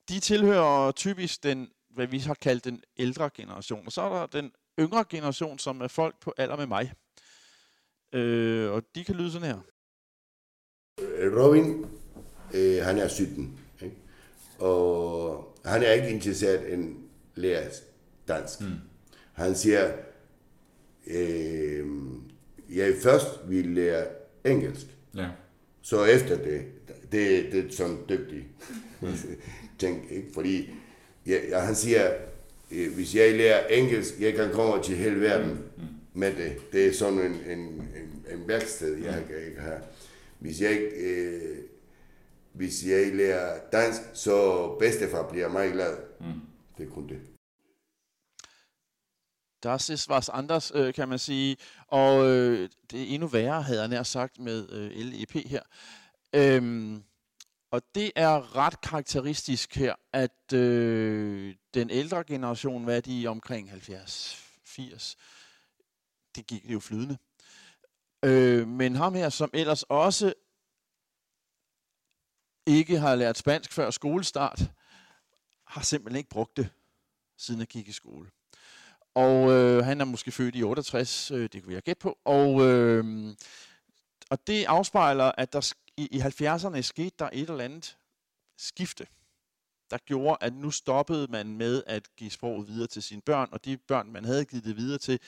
de tilhører typisk den, hvad vi har kaldt den ældre generation. Og så er der den yngre generation, som er folk på alder med mig. Øh, og de kan lyde sådan her. Robin, øh, han er 17, ikke? og han er ikke interesseret i en lære dansk. Mm. Han siger, øh, jeg først vil lære engelsk, Ja. så efter det, det, det er sådan dygtig (laughs) ting, ikke? fordi ja, han siger, øh, hvis jeg lærer engelsk, jeg kan komme til hele verden med det. Det er sådan en, en, en, en værksted, jeg kan ikke have. Hvis jeg, øh, hvis jeg lærer dansk, så bedstefar bliver meget glad. Mm. Det er kun det. Das ist was anders, øh, kan man sige. Og øh, det er endnu værre, havde jeg nær sagt, med øh, LEP her. Øhm, og det er ret karakteristisk her, at øh, den ældre generation, hvad er de omkring 70-80, det gik det jo flydende. Øh, men ham her, som ellers også ikke har lært spansk før skolestart, har simpelthen ikke brugt det, siden han gik i skole. Og øh, han er måske født i 68, øh, det kunne vi have gæt på. Og, øh, og det afspejler, at der i, i 70'erne skete der et eller andet skifte, der gjorde, at nu stoppede man med at give sproget videre til sine børn, og de børn, man havde givet det videre til,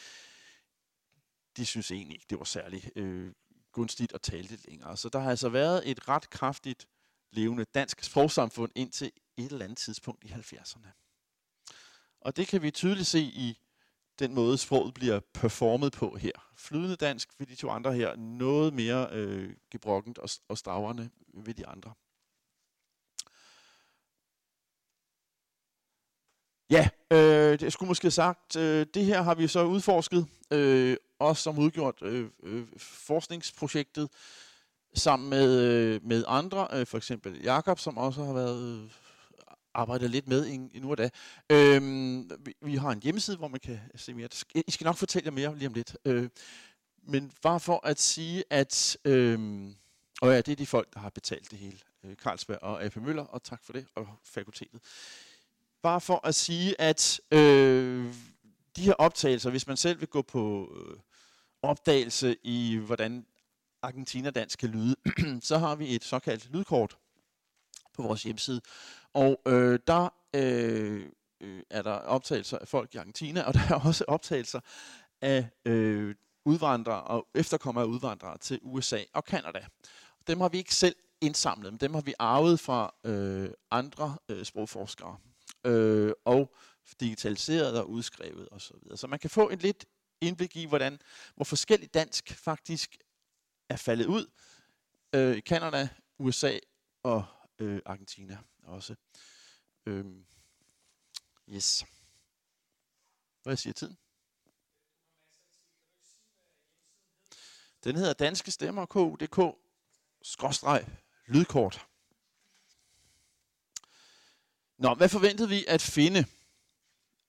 de synes egentlig ikke, det var særlig øh, gunstigt at tale det længere. Så der har altså været et ret kraftigt levende dansk sprogsamfund indtil et eller andet tidspunkt i 70'erne. Og det kan vi tydeligt se i den måde, sproget bliver performet på her. Flydende dansk ved de to andre her, noget mere øh, gebrokkent og, og stavrende ved de andre. Ja, øh, det skulle måske have sagt, øh, det her har vi så udforsket, øh, også som udgjort øh, øh, forskningsprojektet, sammen med, øh, med andre, øh, for eksempel Jakob, som også har været øh, øh, arbejdet lidt med endnu nu og da. Øhm, vi, vi har en hjemmeside, hvor man kan se mere. I skal nok fortælle jer mere lige om lidt. Øh, men bare for at sige, at... Øh, og ja, det er de folk, der har betalt det hele. Øh, Carlsberg og AP Møller, og tak for det, og fakultetet. Bare for at sige, at øh, de her optagelser, hvis man selv vil gå på øh, opdagelse i, hvordan argentinerdansk kan lyde, (clears throat) så har vi et såkaldt lydkort på vores hjemmeside. Og øh, der øh, øh, er der optagelser af folk i Argentina, og (laughs) der er også optagelser af øh, udvandrere og efterkommere af udvandrere til USA og Kanada. Dem har vi ikke selv indsamlet, men dem har vi arvet fra øh, andre øh, sprogforskere øh, og digitaliseret og udskrevet osv. Så, videre. så man kan få en lidt indblik i, hvordan, hvor forskelligt dansk faktisk er faldet ud øh, i Kanada, USA og øh, Argentina også. Øhm, yes. Hvad siger tiden? Den hedder Danske Stemmer KUDK skråstreg lydkort. Nå, hvad forventede vi at finde?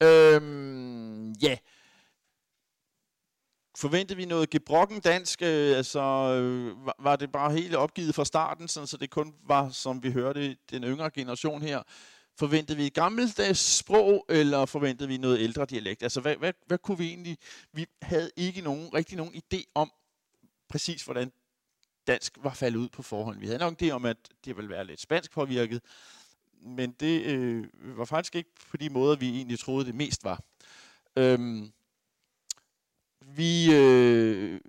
Øhm, ja, forventede vi noget gebrokken dansk? Øh, altså, øh, var, var det bare helt opgivet fra starten, sådan, så det kun var, som vi hørte, den yngre generation her? Forventede vi et gammeldags sprog, eller forventede vi noget ældre dialekt? Altså, hvad, hvad, hvad kunne vi egentlig... Vi havde ikke nogen, rigtig nogen idé om præcis, hvordan dansk var faldet ud på forhånd. Vi havde nok det om, at det ville være lidt spansk påvirket, men det øh, var faktisk ikke på de måder, vi egentlig troede, det mest var. Øhm, vi øh,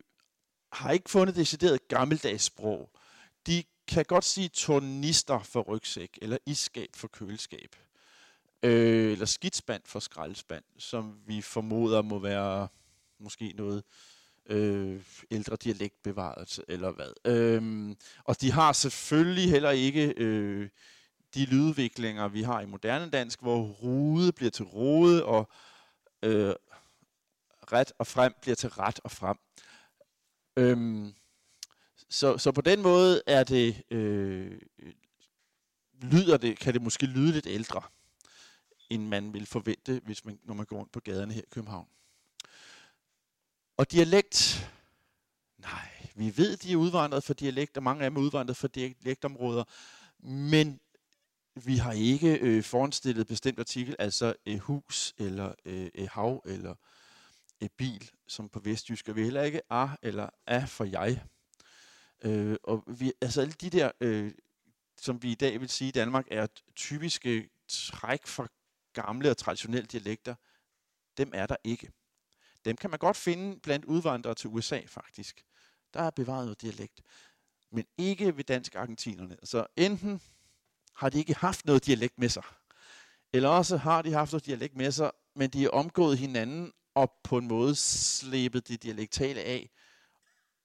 har ikke fundet decideret gammeldags sprog. De kan godt sige tornister for rygsæk, eller isskab for køleskab, øh, eller skidspand for skraldespand, som vi formoder må være måske noget øh, ældre dialekt bevaret, eller hvad. Øh, og de har selvfølgelig heller ikke øh, de lydviklinger, vi har i moderne dansk, hvor rude bliver til rode, og øh, ret og frem bliver til ret og frem. Øhm, så, så på den måde er det, øh, lyder det, kan det måske lyde lidt ældre, end man vil forvente, hvis man, når man går rundt på gaderne her i København. Og dialekt, nej, vi ved, de er udvandret for dialekt, og mange af dem er udvandret for dialektområder, men vi har ikke øh, foranstillet bestemt artikel, altså et hus, eller øh, et hav, eller et bil, som på vestjysk, og vi heller ikke a eller a for jeg. Øh, og vi, altså alle de der, øh, som vi i dag vil sige i Danmark, er typiske træk fra gamle og traditionelle dialekter, dem er der ikke. Dem kan man godt finde blandt udvandrere til USA faktisk. Der er bevaret noget dialekt. Men ikke ved dansk-argentinerne. Så enten har de ikke haft noget dialekt med sig, eller også har de haft noget dialekt med sig, men de er omgået hinanden og på en måde slæbet det dialektale af,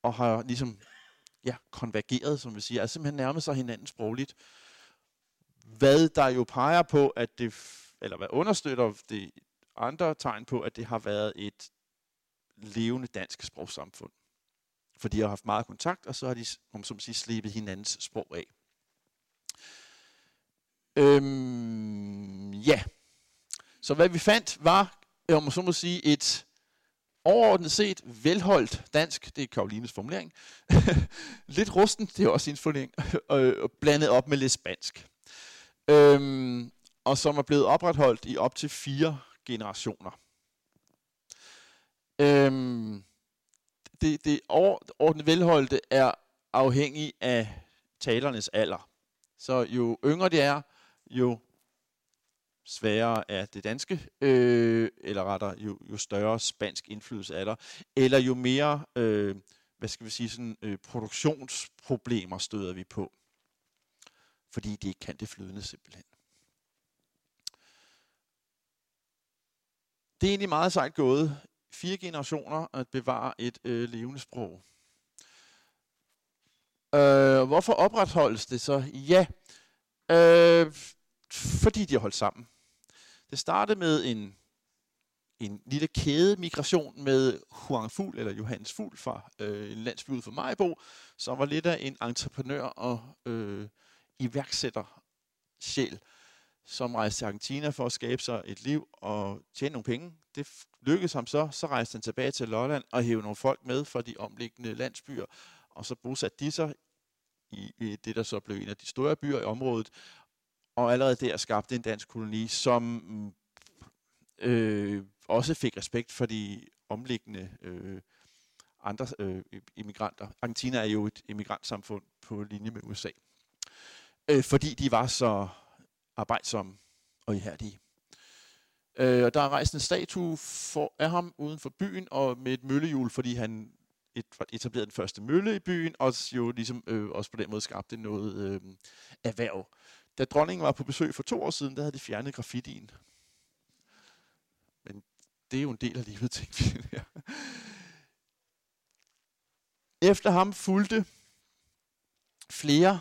og har ligesom ja, konvergeret, som vi siger, altså simpelthen nærmet sig hinanden sprogligt. Hvad der jo peger på, at det, eller hvad understøtter det andre tegn på, at det har været et levende dansk sprogsamfund. For de har haft meget kontakt, og så har de, om som siger, slebet hinandens sprog af. Øhm, ja. Så hvad vi fandt var, Øh, om så må sige, et overordnet set velholdt dansk, det er Karolines formulering, (laughs) lidt rusten, det er også sin formulering, (laughs) og blandet op med lidt spansk. Øhm, og som er blevet opretholdt i op til fire generationer. Øhm, det, det overordnet velholdte er afhængig af talernes alder. Så jo yngre de er, jo sværere er det danske, øh, eller rettere, jo, jo større spansk indflydelse er der, eller jo mere, øh, hvad skal vi sige, sådan, øh, produktionsproblemer støder vi på, fordi de ikke kan det flydende simpelthen. Det er egentlig meget sejt gået, fire generationer at bevare et øh, levende sprog. Øh, hvorfor opretholdes det så? Ja, øh, fordi de har holdt sammen. Det startede med en, en lille kæde migration med Huang Fugl, eller Johannes Fugl fra øh, en landsby ud for Majbo, som var lidt af en entreprenør og øh, iværksætter sjæl, som rejste til Argentina for at skabe sig et liv og tjene nogle penge. Det lykkedes ham så. Så rejste han tilbage til Lolland og hævde nogle folk med fra de omliggende landsbyer, og så bosatte de sig i, i det, der så blev en af de store byer i området, og allerede der skabte en dansk koloni, som mm, øh, også fik respekt for de omliggende øh, andre øh, immigranter. Argentina er jo et immigrantsamfund på linje med USA, øh, fordi de var så arbejdsomme og ihærdige. Øh, og der er rejst en statue for, af ham uden for byen, og med et møllehjul, fordi han et, etablerede den første mølle i byen, og jo ligesom øh, også på den måde skabte noget øh, erhverv. Da dronningen var på besøg for to år siden, der havde de fjernet graffitien. Men det er jo en del af livet, tænkte vi. (laughs) Efter ham fulgte flere,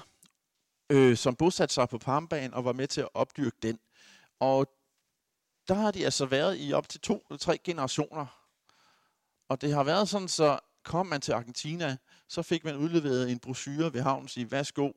øh, som bosatte sig på Parmbanen og var med til at opdyrke den. Og der har de altså været i op til to eller tre generationer. Og det har været sådan, så kom man til Argentina, så fik man udleveret en brochure ved havnen og sige, værsgo,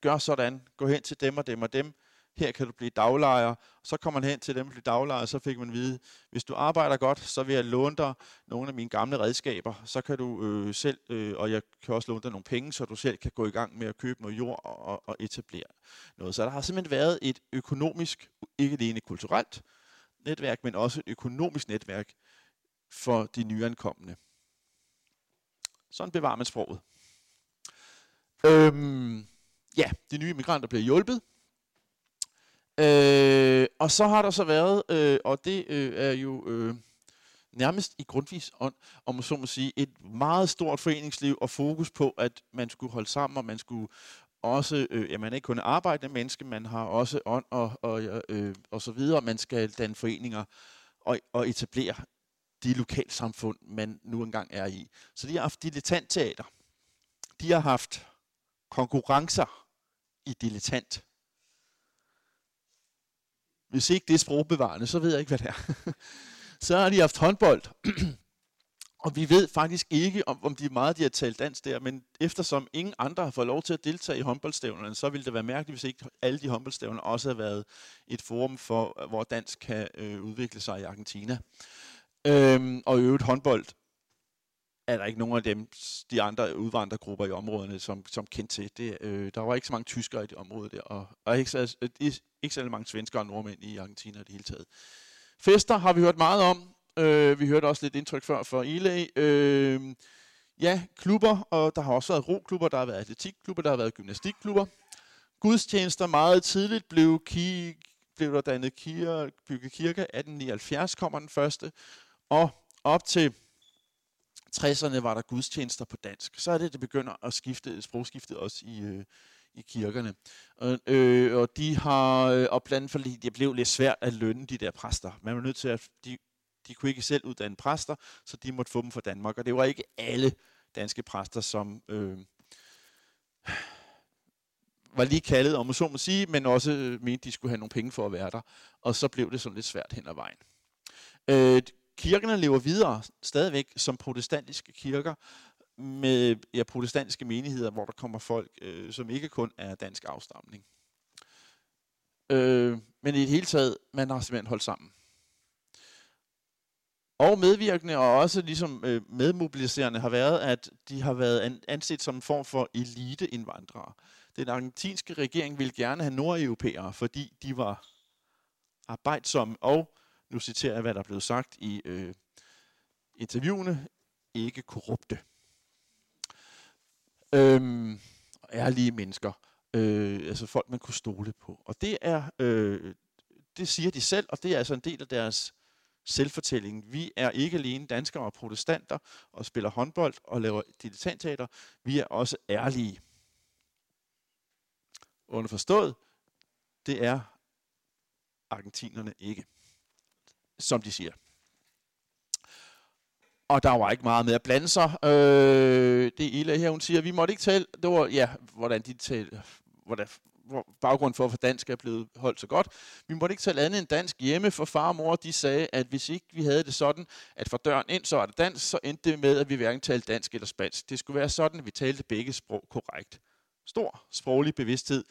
gør sådan, gå hen til dem og dem og dem, her kan du blive daglejer. Så kom man hen til dem, og blev daglejer, og så fik man at vide, hvis du arbejder godt, så vil jeg låne dig nogle af mine gamle redskaber. Så kan du øh, selv, øh, og jeg kan også låne dig nogle penge, så du selv kan gå i gang med at købe noget jord og, og etablere noget. Så der har simpelthen været et økonomisk, ikke alene kulturelt netværk, men også et økonomisk netværk for de nyankomne. Sådan bevarer man sproget. Øhm, ja, de nye migranter bliver hjulpet. Øh, og så har der så været, øh, og det øh, er jo øh, nærmest i grundvis ånd, om man så må sige, et meget stort foreningsliv og fokus på, at man skulle holde sammen, og man skulle også, øh, ja, man er ikke kun arbejdende menneske, man har også ånd og, og, øh, og så videre, man skal danne foreninger og, og etablere de lokalsamfund, man nu engang er i. Så de har haft dilettantteater. De har haft konkurrencer i dilettant. Hvis ikke det er sprogbevarende, så ved jeg ikke, hvad det er. (laughs) så har de haft håndbold. (clears throat) Og vi ved faktisk ikke, om, om de meget de har talt dansk der, men eftersom ingen andre har fået lov til at deltage i håndboldstævnerne, så ville det være mærkeligt, hvis ikke alle de håndboldstævner også havde været et forum for, hvor dansk kan øh, udvikle sig i Argentina. Øhm, og i øvrigt håndbold er der ikke nogen af dem, de andre udvandrergrupper i områderne, som, som kendte til. Det, øh, der var ikke så mange tyskere i det område der, og, og ikke, så, øh, ikke så mange svenskere og nordmænd i Argentina i det hele taget. Fester har vi hørt meget om. Øh, vi hørte også lidt indtryk før for Ile. Øh, ja, klubber, og der har også været roklubber, der har været atletikklubber, der har været gymnastikklubber. Gudstjenester meget tidligt blev, ki- blev der dannet kir- bygget kirke. 1879 kommer den første. Og op til 60'erne var der gudstjenester på dansk. Så er det, det begynder at skifte, sprogskiftet også i, øh, i kirkerne. Og, øh, og de har, øh, og blandt andet det blev lidt svært at lønne de der præster. Man var nødt til at, de, de kunne ikke selv uddanne præster, så de måtte få dem fra Danmark. Og det var ikke alle danske præster, som øh, var lige kaldet, om så må sige, men også øh, mente, de skulle have nogle penge for at være der. Og så blev det sådan lidt svært hen ad vejen. Øh, kirkerne lever videre stadigvæk som protestantiske kirker, med ja, protestantiske menigheder, hvor der kommer folk, øh, som ikke kun er dansk afstamning. Øh, men i det hele taget, man har simpelthen holdt sammen. Og medvirkende og også ligesom øh, medmobiliserende har været, at de har været anset som en form for eliteindvandrere. Den argentinske regering ville gerne have nordeuropæere, fordi de var arbejdsomme og, nu citerer jeg, hvad der er blevet sagt i øh, interviewene, ikke korrupte. Øhm, ærlige mennesker. Øh, altså folk, man kunne stole på. Og det er, øh, det siger de selv, og det er altså en del af deres selvfortælling. Vi er ikke alene danskere og protestanter og spiller håndbold og laver dilettantteater. Vi er også ærlige. Underforstået, det er argentinerne ikke, som de siger. Og der var ikke meget med at blande sig. Øh, det er Ila her, hun siger, vi måtte ikke tale, det var, ja, hvordan de talte, hvordan, hvor baggrund for, at dansk er blevet holdt så godt. Vi måtte ikke tale andet end dansk hjemme, for far og mor de sagde, at hvis ikke vi havde det sådan, at fra døren ind, så var det dansk, så endte det med, at vi hverken talte dansk eller spansk. Det skulle være sådan, at vi talte begge sprog korrekt. Stor sproglig bevidsthed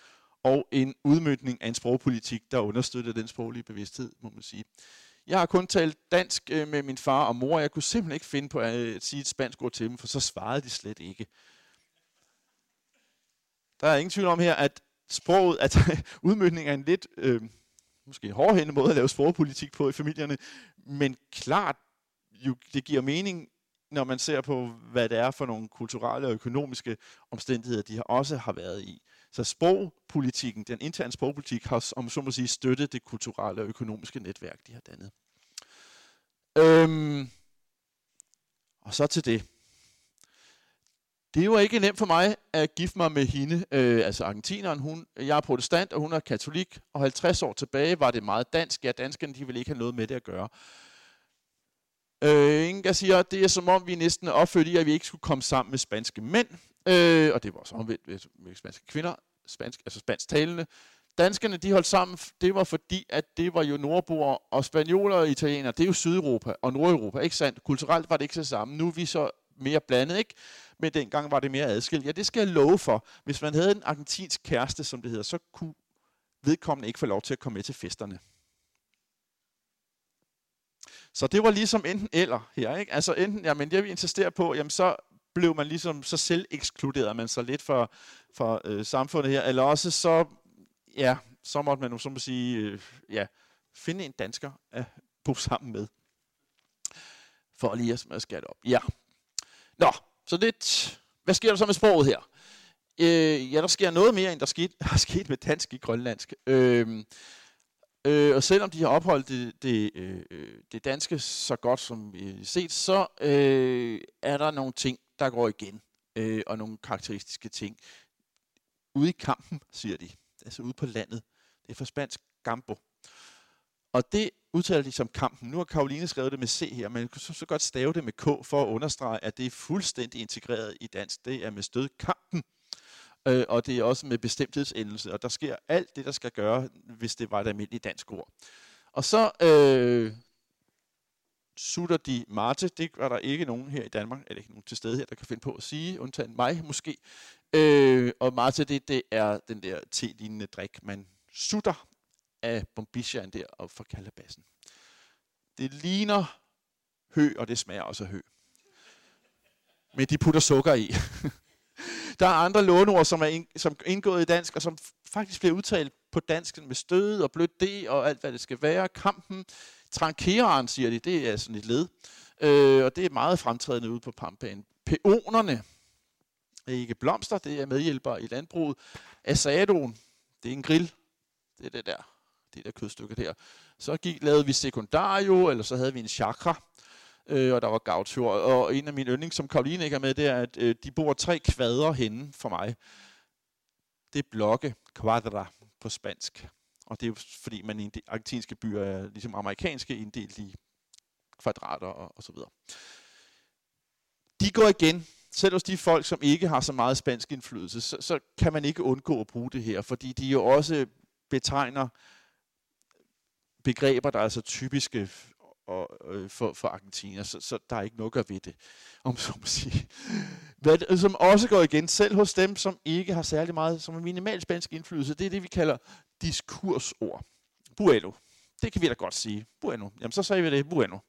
og en udmyndning af en sprogpolitik, der understøtter den sproglige bevidsthed, må man sige. Jeg har kun talt dansk øh, med min far og mor, og jeg kunne simpelthen ikke finde på at øh, sige et spansk ord til dem, for så svarede de slet ikke. Der er ingen tvivl om her, at sproget, at (laughs) udmyndning er en lidt, øh, måske hårdhændet måde at lave sprogpolitik på i familierne, men klart, jo, det giver mening, når man ser på, hvad det er for nogle kulturelle og økonomiske omstændigheder, de også har været i. Så sprogpolitikken, den interne sprogpolitik, har, om så må sige, støttet det kulturelle og økonomiske netværk, de har dannet. Øhm, og så til det. Det var ikke nemt for mig at gifte mig med hende, øh, altså argentineren. Hun, jeg er protestant, og hun er katolik, og 50 år tilbage var det meget dansk. Ja, danskerne de ville ikke have noget med det at gøre. Øh, Inga siger, at det er som om, vi næsten er opfødt i, at vi ikke skulle komme sammen med spanske mænd. Øh, og det var også omvendt med spanske kvinder, spansk, altså spansk talende. Danskerne, de holdt sammen, det var fordi, at det var jo nordboer og spanioler og italienere. Det er jo Sydeuropa og Nordeuropa, ikke sandt? Kulturelt var det ikke så samme. Nu er vi så mere blandet, ikke? Men dengang var det mere adskilt. Ja, det skal jeg love for. Hvis man havde en argentinsk kæreste, som det hedder, så kunne vedkommende ikke få lov til at komme med til festerne. Så det var ligesom enten eller her, ikke? Altså enten, jamen jeg vil insistere på, jamen så blev man ligesom, så selv ekskluderet man så lidt for, for øh, samfundet her, eller også så, ja, så måtte man jo som må sige, øh, ja, finde en dansker at bo sammen med. For lige at smadre det op. Ja. Nå, så lidt, hvad sker der så med sproget her? Øh, ja, der sker noget mere, end der skete, (laughs) har sket med dansk i grønlandsk. Øh, øh, og selvom de har opholdt det, det, øh, øh, det danske så godt som vi har set, så øh, er der nogle ting, der går igen. Øh, og nogle karakteristiske ting. Ude i kampen, siger de. Altså ude på landet. Det er for spansk gambo. Og det udtaler de som kampen. Nu har Karoline skrevet det med C her, men kan så, så godt stave det med K for at understrege, at det er fuldstændig integreret i dansk. Det er med stød kampen. Øh, og det er også med bestemthedsendelse, og der sker alt det, der skal gøre, hvis det var et almindeligt dansk ord. Og så øh, sutter de Marte, det var der ikke nogen her i Danmark, eller ikke nogen til stede her, der kan finde på at sige, undtagen mig måske. Øh, og Marte, det, det er den der te-lignende drik, man sutter af bombichaen der og fra kalabassen. Det ligner hø, og det smager også af hø. Men de putter sukker i. (laughs) Der er andre låneord, som er, som indgået i dansk, og som faktisk bliver udtalt på dansk med stød og blødt D og alt, hvad det skal være. Kampen, trankeren, siger de, det er sådan et led. Øh, og det er meget fremtrædende ude på Pampaen. Peonerne ikke blomster, det er medhjælpere i landbruget. Asadoen, det er en grill. Det er det der, det der kødstykke der. Så gik, lavede vi sekundario, eller så havde vi en chakra øh, og der var gavtur. Og en af mine yndlings, som Karoline ikke er med, det er, at øh, de bor tre kvader henne for mig. Det er blokke, quadra på spansk. Og det er jo fordi, man i de argentinske byer er ligesom amerikanske, inddelt i kvadrater og, og så videre. De går igen, selv hos de folk, som ikke har så meget spansk indflydelse, så, så kan man ikke undgå at bruge det her, fordi de jo også betegner begreber, der er så typiske og, øh, for, for Argentina, så, så der er ikke noget at gøre ved det, om så må sige. Hvad, som også går igen, selv hos dem, som ikke har særlig meget, som er minimal spansk indflydelse, det er det, vi kalder diskursord. Bueno. Det kan vi da godt sige. Bueno. Jamen, så sagde vi det. Bueno.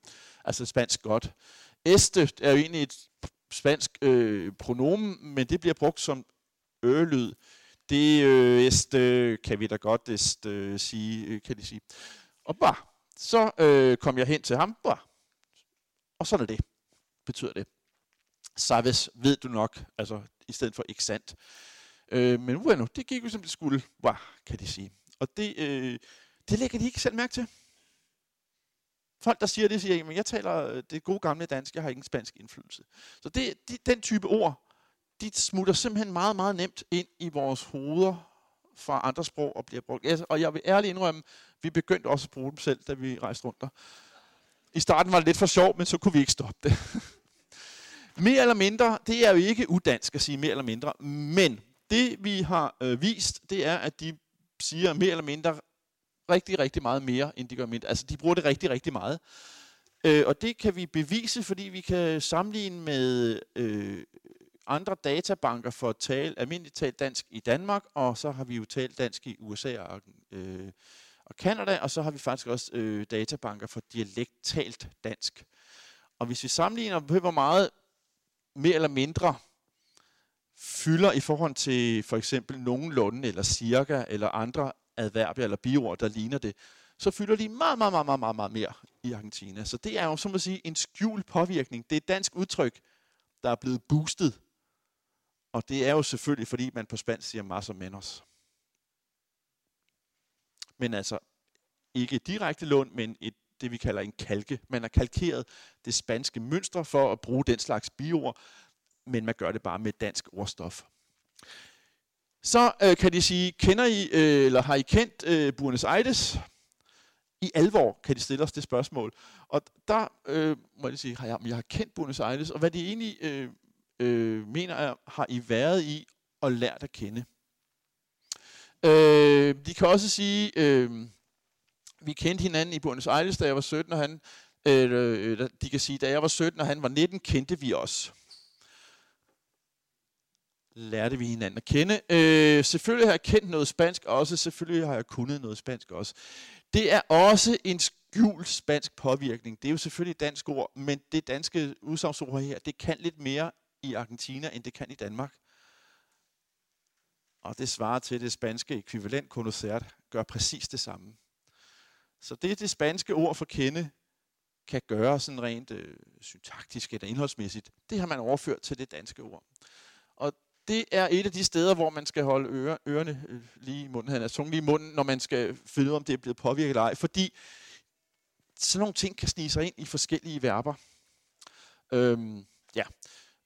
Altså spansk godt. Este er jo egentlig et spansk øh, pronomen, men det bliver brugt som ølyd. Det øh, este kan vi da godt este, sige, øh, kan de sige. Og bare så øh, kom jeg hen til ham, bah. og sådan er det, betyder det. Sabes ved du nok, altså i stedet for ikke sandt. Øh, men bueno, det gik jo som det skulle, bah, kan de sige. Og det, øh, det lægger de ikke selv mærke til. Folk, der siger det, siger, at jeg taler øh, det gode gamle dansk, jeg har ingen spansk indflydelse. Så det, de, den type ord, de smutter simpelthen meget, meget nemt ind i vores hoveder fra andre sprog og bliver brugt. Og jeg vil ærligt indrømme, vi begyndte også at bruge dem selv, da vi rejste rundt der. I starten var det lidt for sjovt, men så kunne vi ikke stoppe det. (laughs) mere eller mindre, det er jo ikke udansk at sige mere eller mindre, men det vi har øh, vist, det er, at de siger mere eller mindre rigtig, rigtig meget mere, end de gør mindre. Altså, de bruger det rigtig, rigtig meget. Øh, og det kan vi bevise, fordi vi kan sammenligne med øh, andre databanker for at tale almindeligt talt dansk i Danmark, og så har vi jo talt dansk i USA og, øh, og Canada, og så har vi faktisk også øh, databanker for dialektalt dansk. Og hvis vi sammenligner på, hvor meget mere eller mindre fylder i forhold til for eksempel nogenlunde, eller cirka, eller andre adverbier eller biord, der ligner det, så fylder de meget, meget, meget, meget, meget mere i Argentina. Så det er jo, som at sige, en skjult påvirkning. Det er et dansk udtryk, der er blevet boostet og det er jo selvfølgelig, fordi man på spansk siger masser menos. Men altså, ikke direkte lån, men et, det vi kalder en kalke. Man har kalkeret det spanske mønster for at bruge den slags biord, men man gør det bare med dansk ordstof. Så øh, kan de sige, kender I, øh, eller har I kendt øh, Buenos Aires? I alvor kan de stille os det spørgsmål. Og der øh, må jeg sige, har jeg, jeg har kendt Buenos Aires, og hvad de egentlig øh, øh, mener jeg, har I været i og lært at kende. Øh, de kan også sige, øh, vi kendte hinanden i Buenos Aires, da jeg var 17, og han, øh, øh de kan sige, da jeg var 17, og han var 19, kendte vi os. lærte vi hinanden at kende. Øh, selvfølgelig har jeg kendt noget spansk også, selvfølgelig har jeg kunnet noget spansk også. Det er også en skjult spansk påvirkning. Det er jo selvfølgelig et dansk ord, men det danske udsagnsord her, det kan lidt mere i Argentina, end det kan i Danmark. Og det svarer til det spanske ekvivalent conocert, gør præcis det samme. Så det det spanske ord for kende kan gøre sådan rent øh, syntaktisk eller indholdsmæssigt, det har man overført til det danske ord. Og det er et af de steder, hvor man skal holde øre, ørerne øh, lige i munden, altså tungen lige i munden, når man skal finde ud af, om det er blevet påvirket eller ej. Fordi sådan nogle ting kan snige sig ind i forskellige verber. Øhm, ja.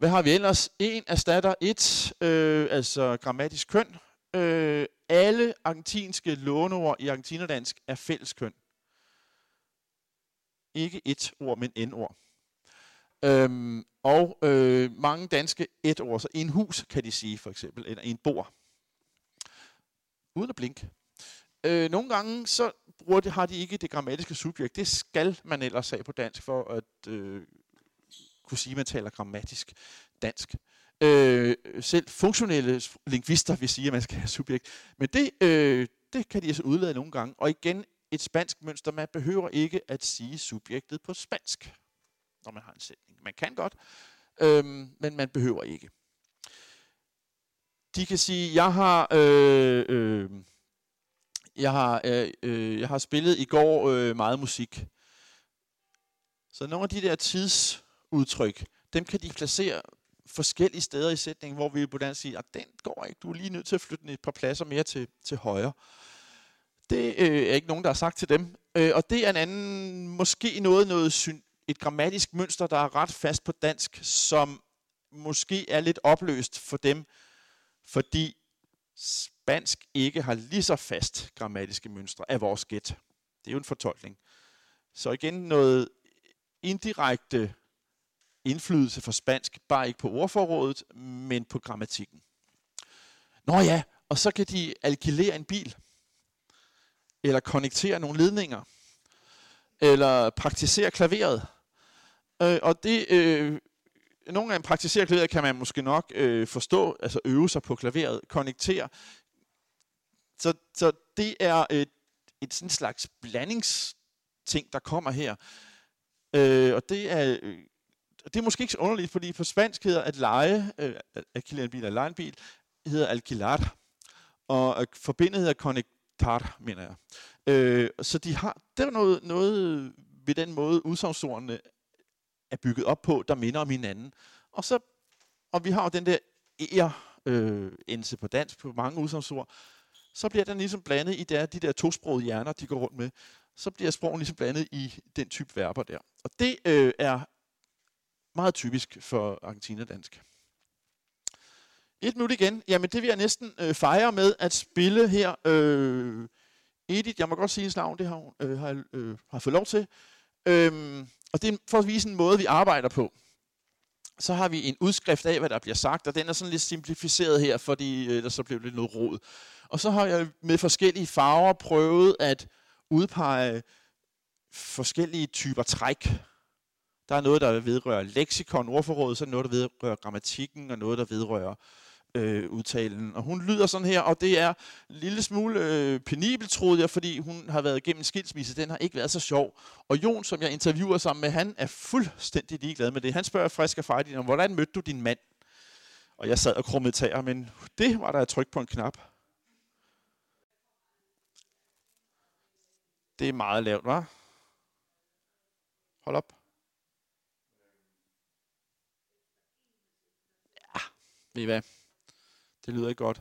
Hvad har vi ellers? En erstatter et, øh, altså grammatisk køn. Øh, alle argentinske låneord i argentinerdansk er fælleskøn. Ikke et ord, men en ord. Øhm, og øh, mange danske et ord, så en hus kan de sige for eksempel, eller en bord. Uden at blinke. Øh, nogle gange så bruger det, har de ikke det grammatiske subjekt. Det skal man ellers have på dansk for at øh, kunne sige, at man taler grammatisk dansk. Øh, selv funktionelle lingvister vil sige, at man skal have subjekt. Men det, øh, det kan de altså udlade nogle gange. Og igen, et spansk mønster. Man behøver ikke at sige subjektet på spansk, når man har en sætning. Man kan godt, øh, men man behøver ikke. De kan sige, jeg har, øh, øh, jeg har, øh, øh, jeg har spillet i går øh, meget musik. Så nogle af de der tids udtryk, dem kan de placere forskellige steder i sætningen, hvor vi på dansk siger, at den går ikke, du er lige nødt til at flytte den et par pladser mere til, til højre. Det øh, er ikke nogen, der har sagt til dem. Øh, og det er en anden, måske noget, noget syn, et grammatisk mønster, der er ret fast på dansk, som måske er lidt opløst for dem, fordi spansk ikke har lige så fast grammatiske mønstre af vores gæt. Det er jo en fortolkning. Så igen noget indirekte indflydelse for spansk, bare ikke på ordforrådet, men på grammatikken. Nå ja, og så kan de alkylere en bil eller konnektere nogle ledninger, eller praktisere klaveret. Øh, og det, øh, nogle af praktisere klaveret kan man måske nok øh, forstå, altså øve sig på klaveret, konnektere. Så, så det er et, et sådan slags blandingsting, der kommer her. Øh, og det er, øh, det er måske ikke så underligt, fordi på spansk hedder at lege, øh, at en bil, eller lege en bil, hedder alquilar. Og øh, forbindet hedder connectar, mener jeg. Øh, så de har, der er noget, noget ved den måde, udsagsordene er bygget op på, der minder om hinanden. Og, så, og vi har jo den der er øh, endelse på dansk på mange udsagsord, Så bliver den ligesom blandet i der, de der tosprogede hjerner, de går rundt med. Så bliver sprogen ligesom blandet i den type verber der. Og det øh, er meget typisk for argentinadansk. Et minut igen. Jamen, det vil jeg næsten øh, fejre med at spille her. Øh, Edith, jeg må godt sige hendes navn, det har hun øh, har, øh, har fået lov til. Øhm, og det er for at vise en måde, vi arbejder på. Så har vi en udskrift af, hvad der bliver sagt, og den er sådan lidt simplificeret her, fordi øh, der så blev lidt noget råd. Og så har jeg med forskellige farver prøvet at udpege forskellige typer træk. Der er noget, der vedrører leksikon, ordforrådet, så er noget, der vedrører grammatikken, og noget, der vedrører øh, udtalen. Og hun lyder sådan her, og det er en lille smule øh, penibelt, troede jeg, fordi hun har været igennem skilsmisse. Den har ikke været så sjov. Og Jon, som jeg interviewer sammen med, han er fuldstændig ligeglad med det. Han spørger frisk og fejl, om, hvordan mødte du din mand? Og jeg sad og krummede tager, men det var der et tryk på en knap. Det er meget lavt, var? Hold op. ved I hvad? Det lyder ikke godt.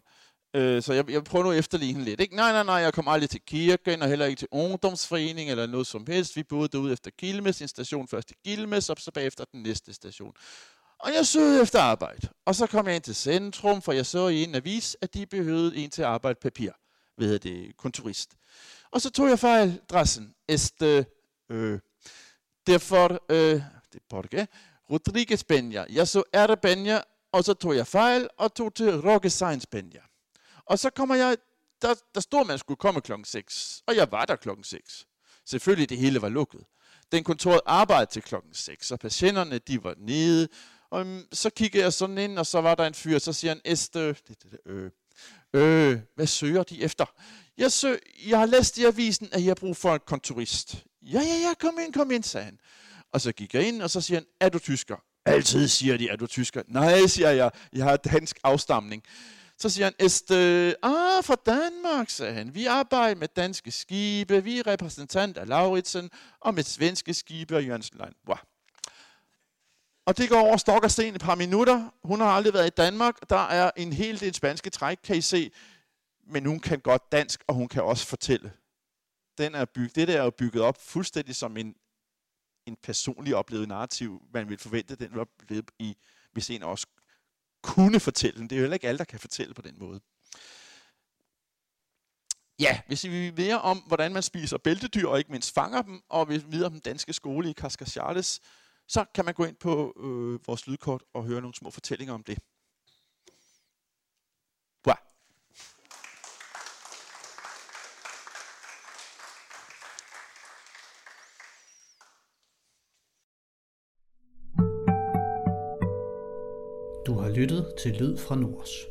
Øh, så jeg, jeg prøver nu at efterligne lidt. Ikke? Nej, nej, nej, jeg kom aldrig til kirken, og heller ikke til ungdomsforening eller noget som helst. Vi boede derude efter Gilmes, en station først i Gilmes, og så bagefter den næste station. Og jeg søgte efter arbejde. Og så kom jeg ind til centrum, for jeg så i en avis, at de behøvede en til at arbejde papir. Ved det, kontorist. Og så tog jeg fejl adressen. Este, øh, derfor, øh, det er Rodriguez Benja. Jeg så R. Benja, og så tog jeg fejl og tog til Rocket Science Benja. Og så kommer jeg, der, der stod, man skulle komme klokken 6, og jeg var der klokken 6. Selvfølgelig det hele var lukket. Den kontoret arbejdede til klokken 6, og patienterne de var nede, Og mm, så kiggede jeg sådan ind, og så var der en fyr, så siger han, Este, det, det, det, øh, øh, hvad søger de efter? Jeg, sø, jeg har læst i avisen, at jeg har brug for en kontorist. Ja, ja, ja, kom ind, kom ind, sagde han. Og så gik jeg ind, og så siger han, er du tysker? Altid siger de, at du tysker? Nej, siger jeg, jeg har dansk afstamning. Så siger han, Este, øh, ah, fra Danmark, sagde han. Vi arbejder med danske skibe, vi er repræsentant af Lauritsen, og med svenske skibe og Jørgensen Line. Wow. Og det går over stok og sten et par minutter. Hun har aldrig været i Danmark. Der er en hel del spanske træk, kan I se. Men hun kan godt dansk, og hun kan også fortælle. Den er bygget, det der er bygget op fuldstændig som en, en personlig oplevet narrativ. Man ville forvente, den var blevet i, hvis en også kunne fortælle den. Det er jo heller ikke alle, der kan fortælle på den måde. Ja, hvis vi vil mere om, hvordan man spiser bæltedyr, og ikke mindst fanger dem, og vi videre om den danske skole i Cascasiales, så kan man gå ind på øh, vores lydkort og høre nogle små fortællinger om det. Lyttet til Lyd fra Nords.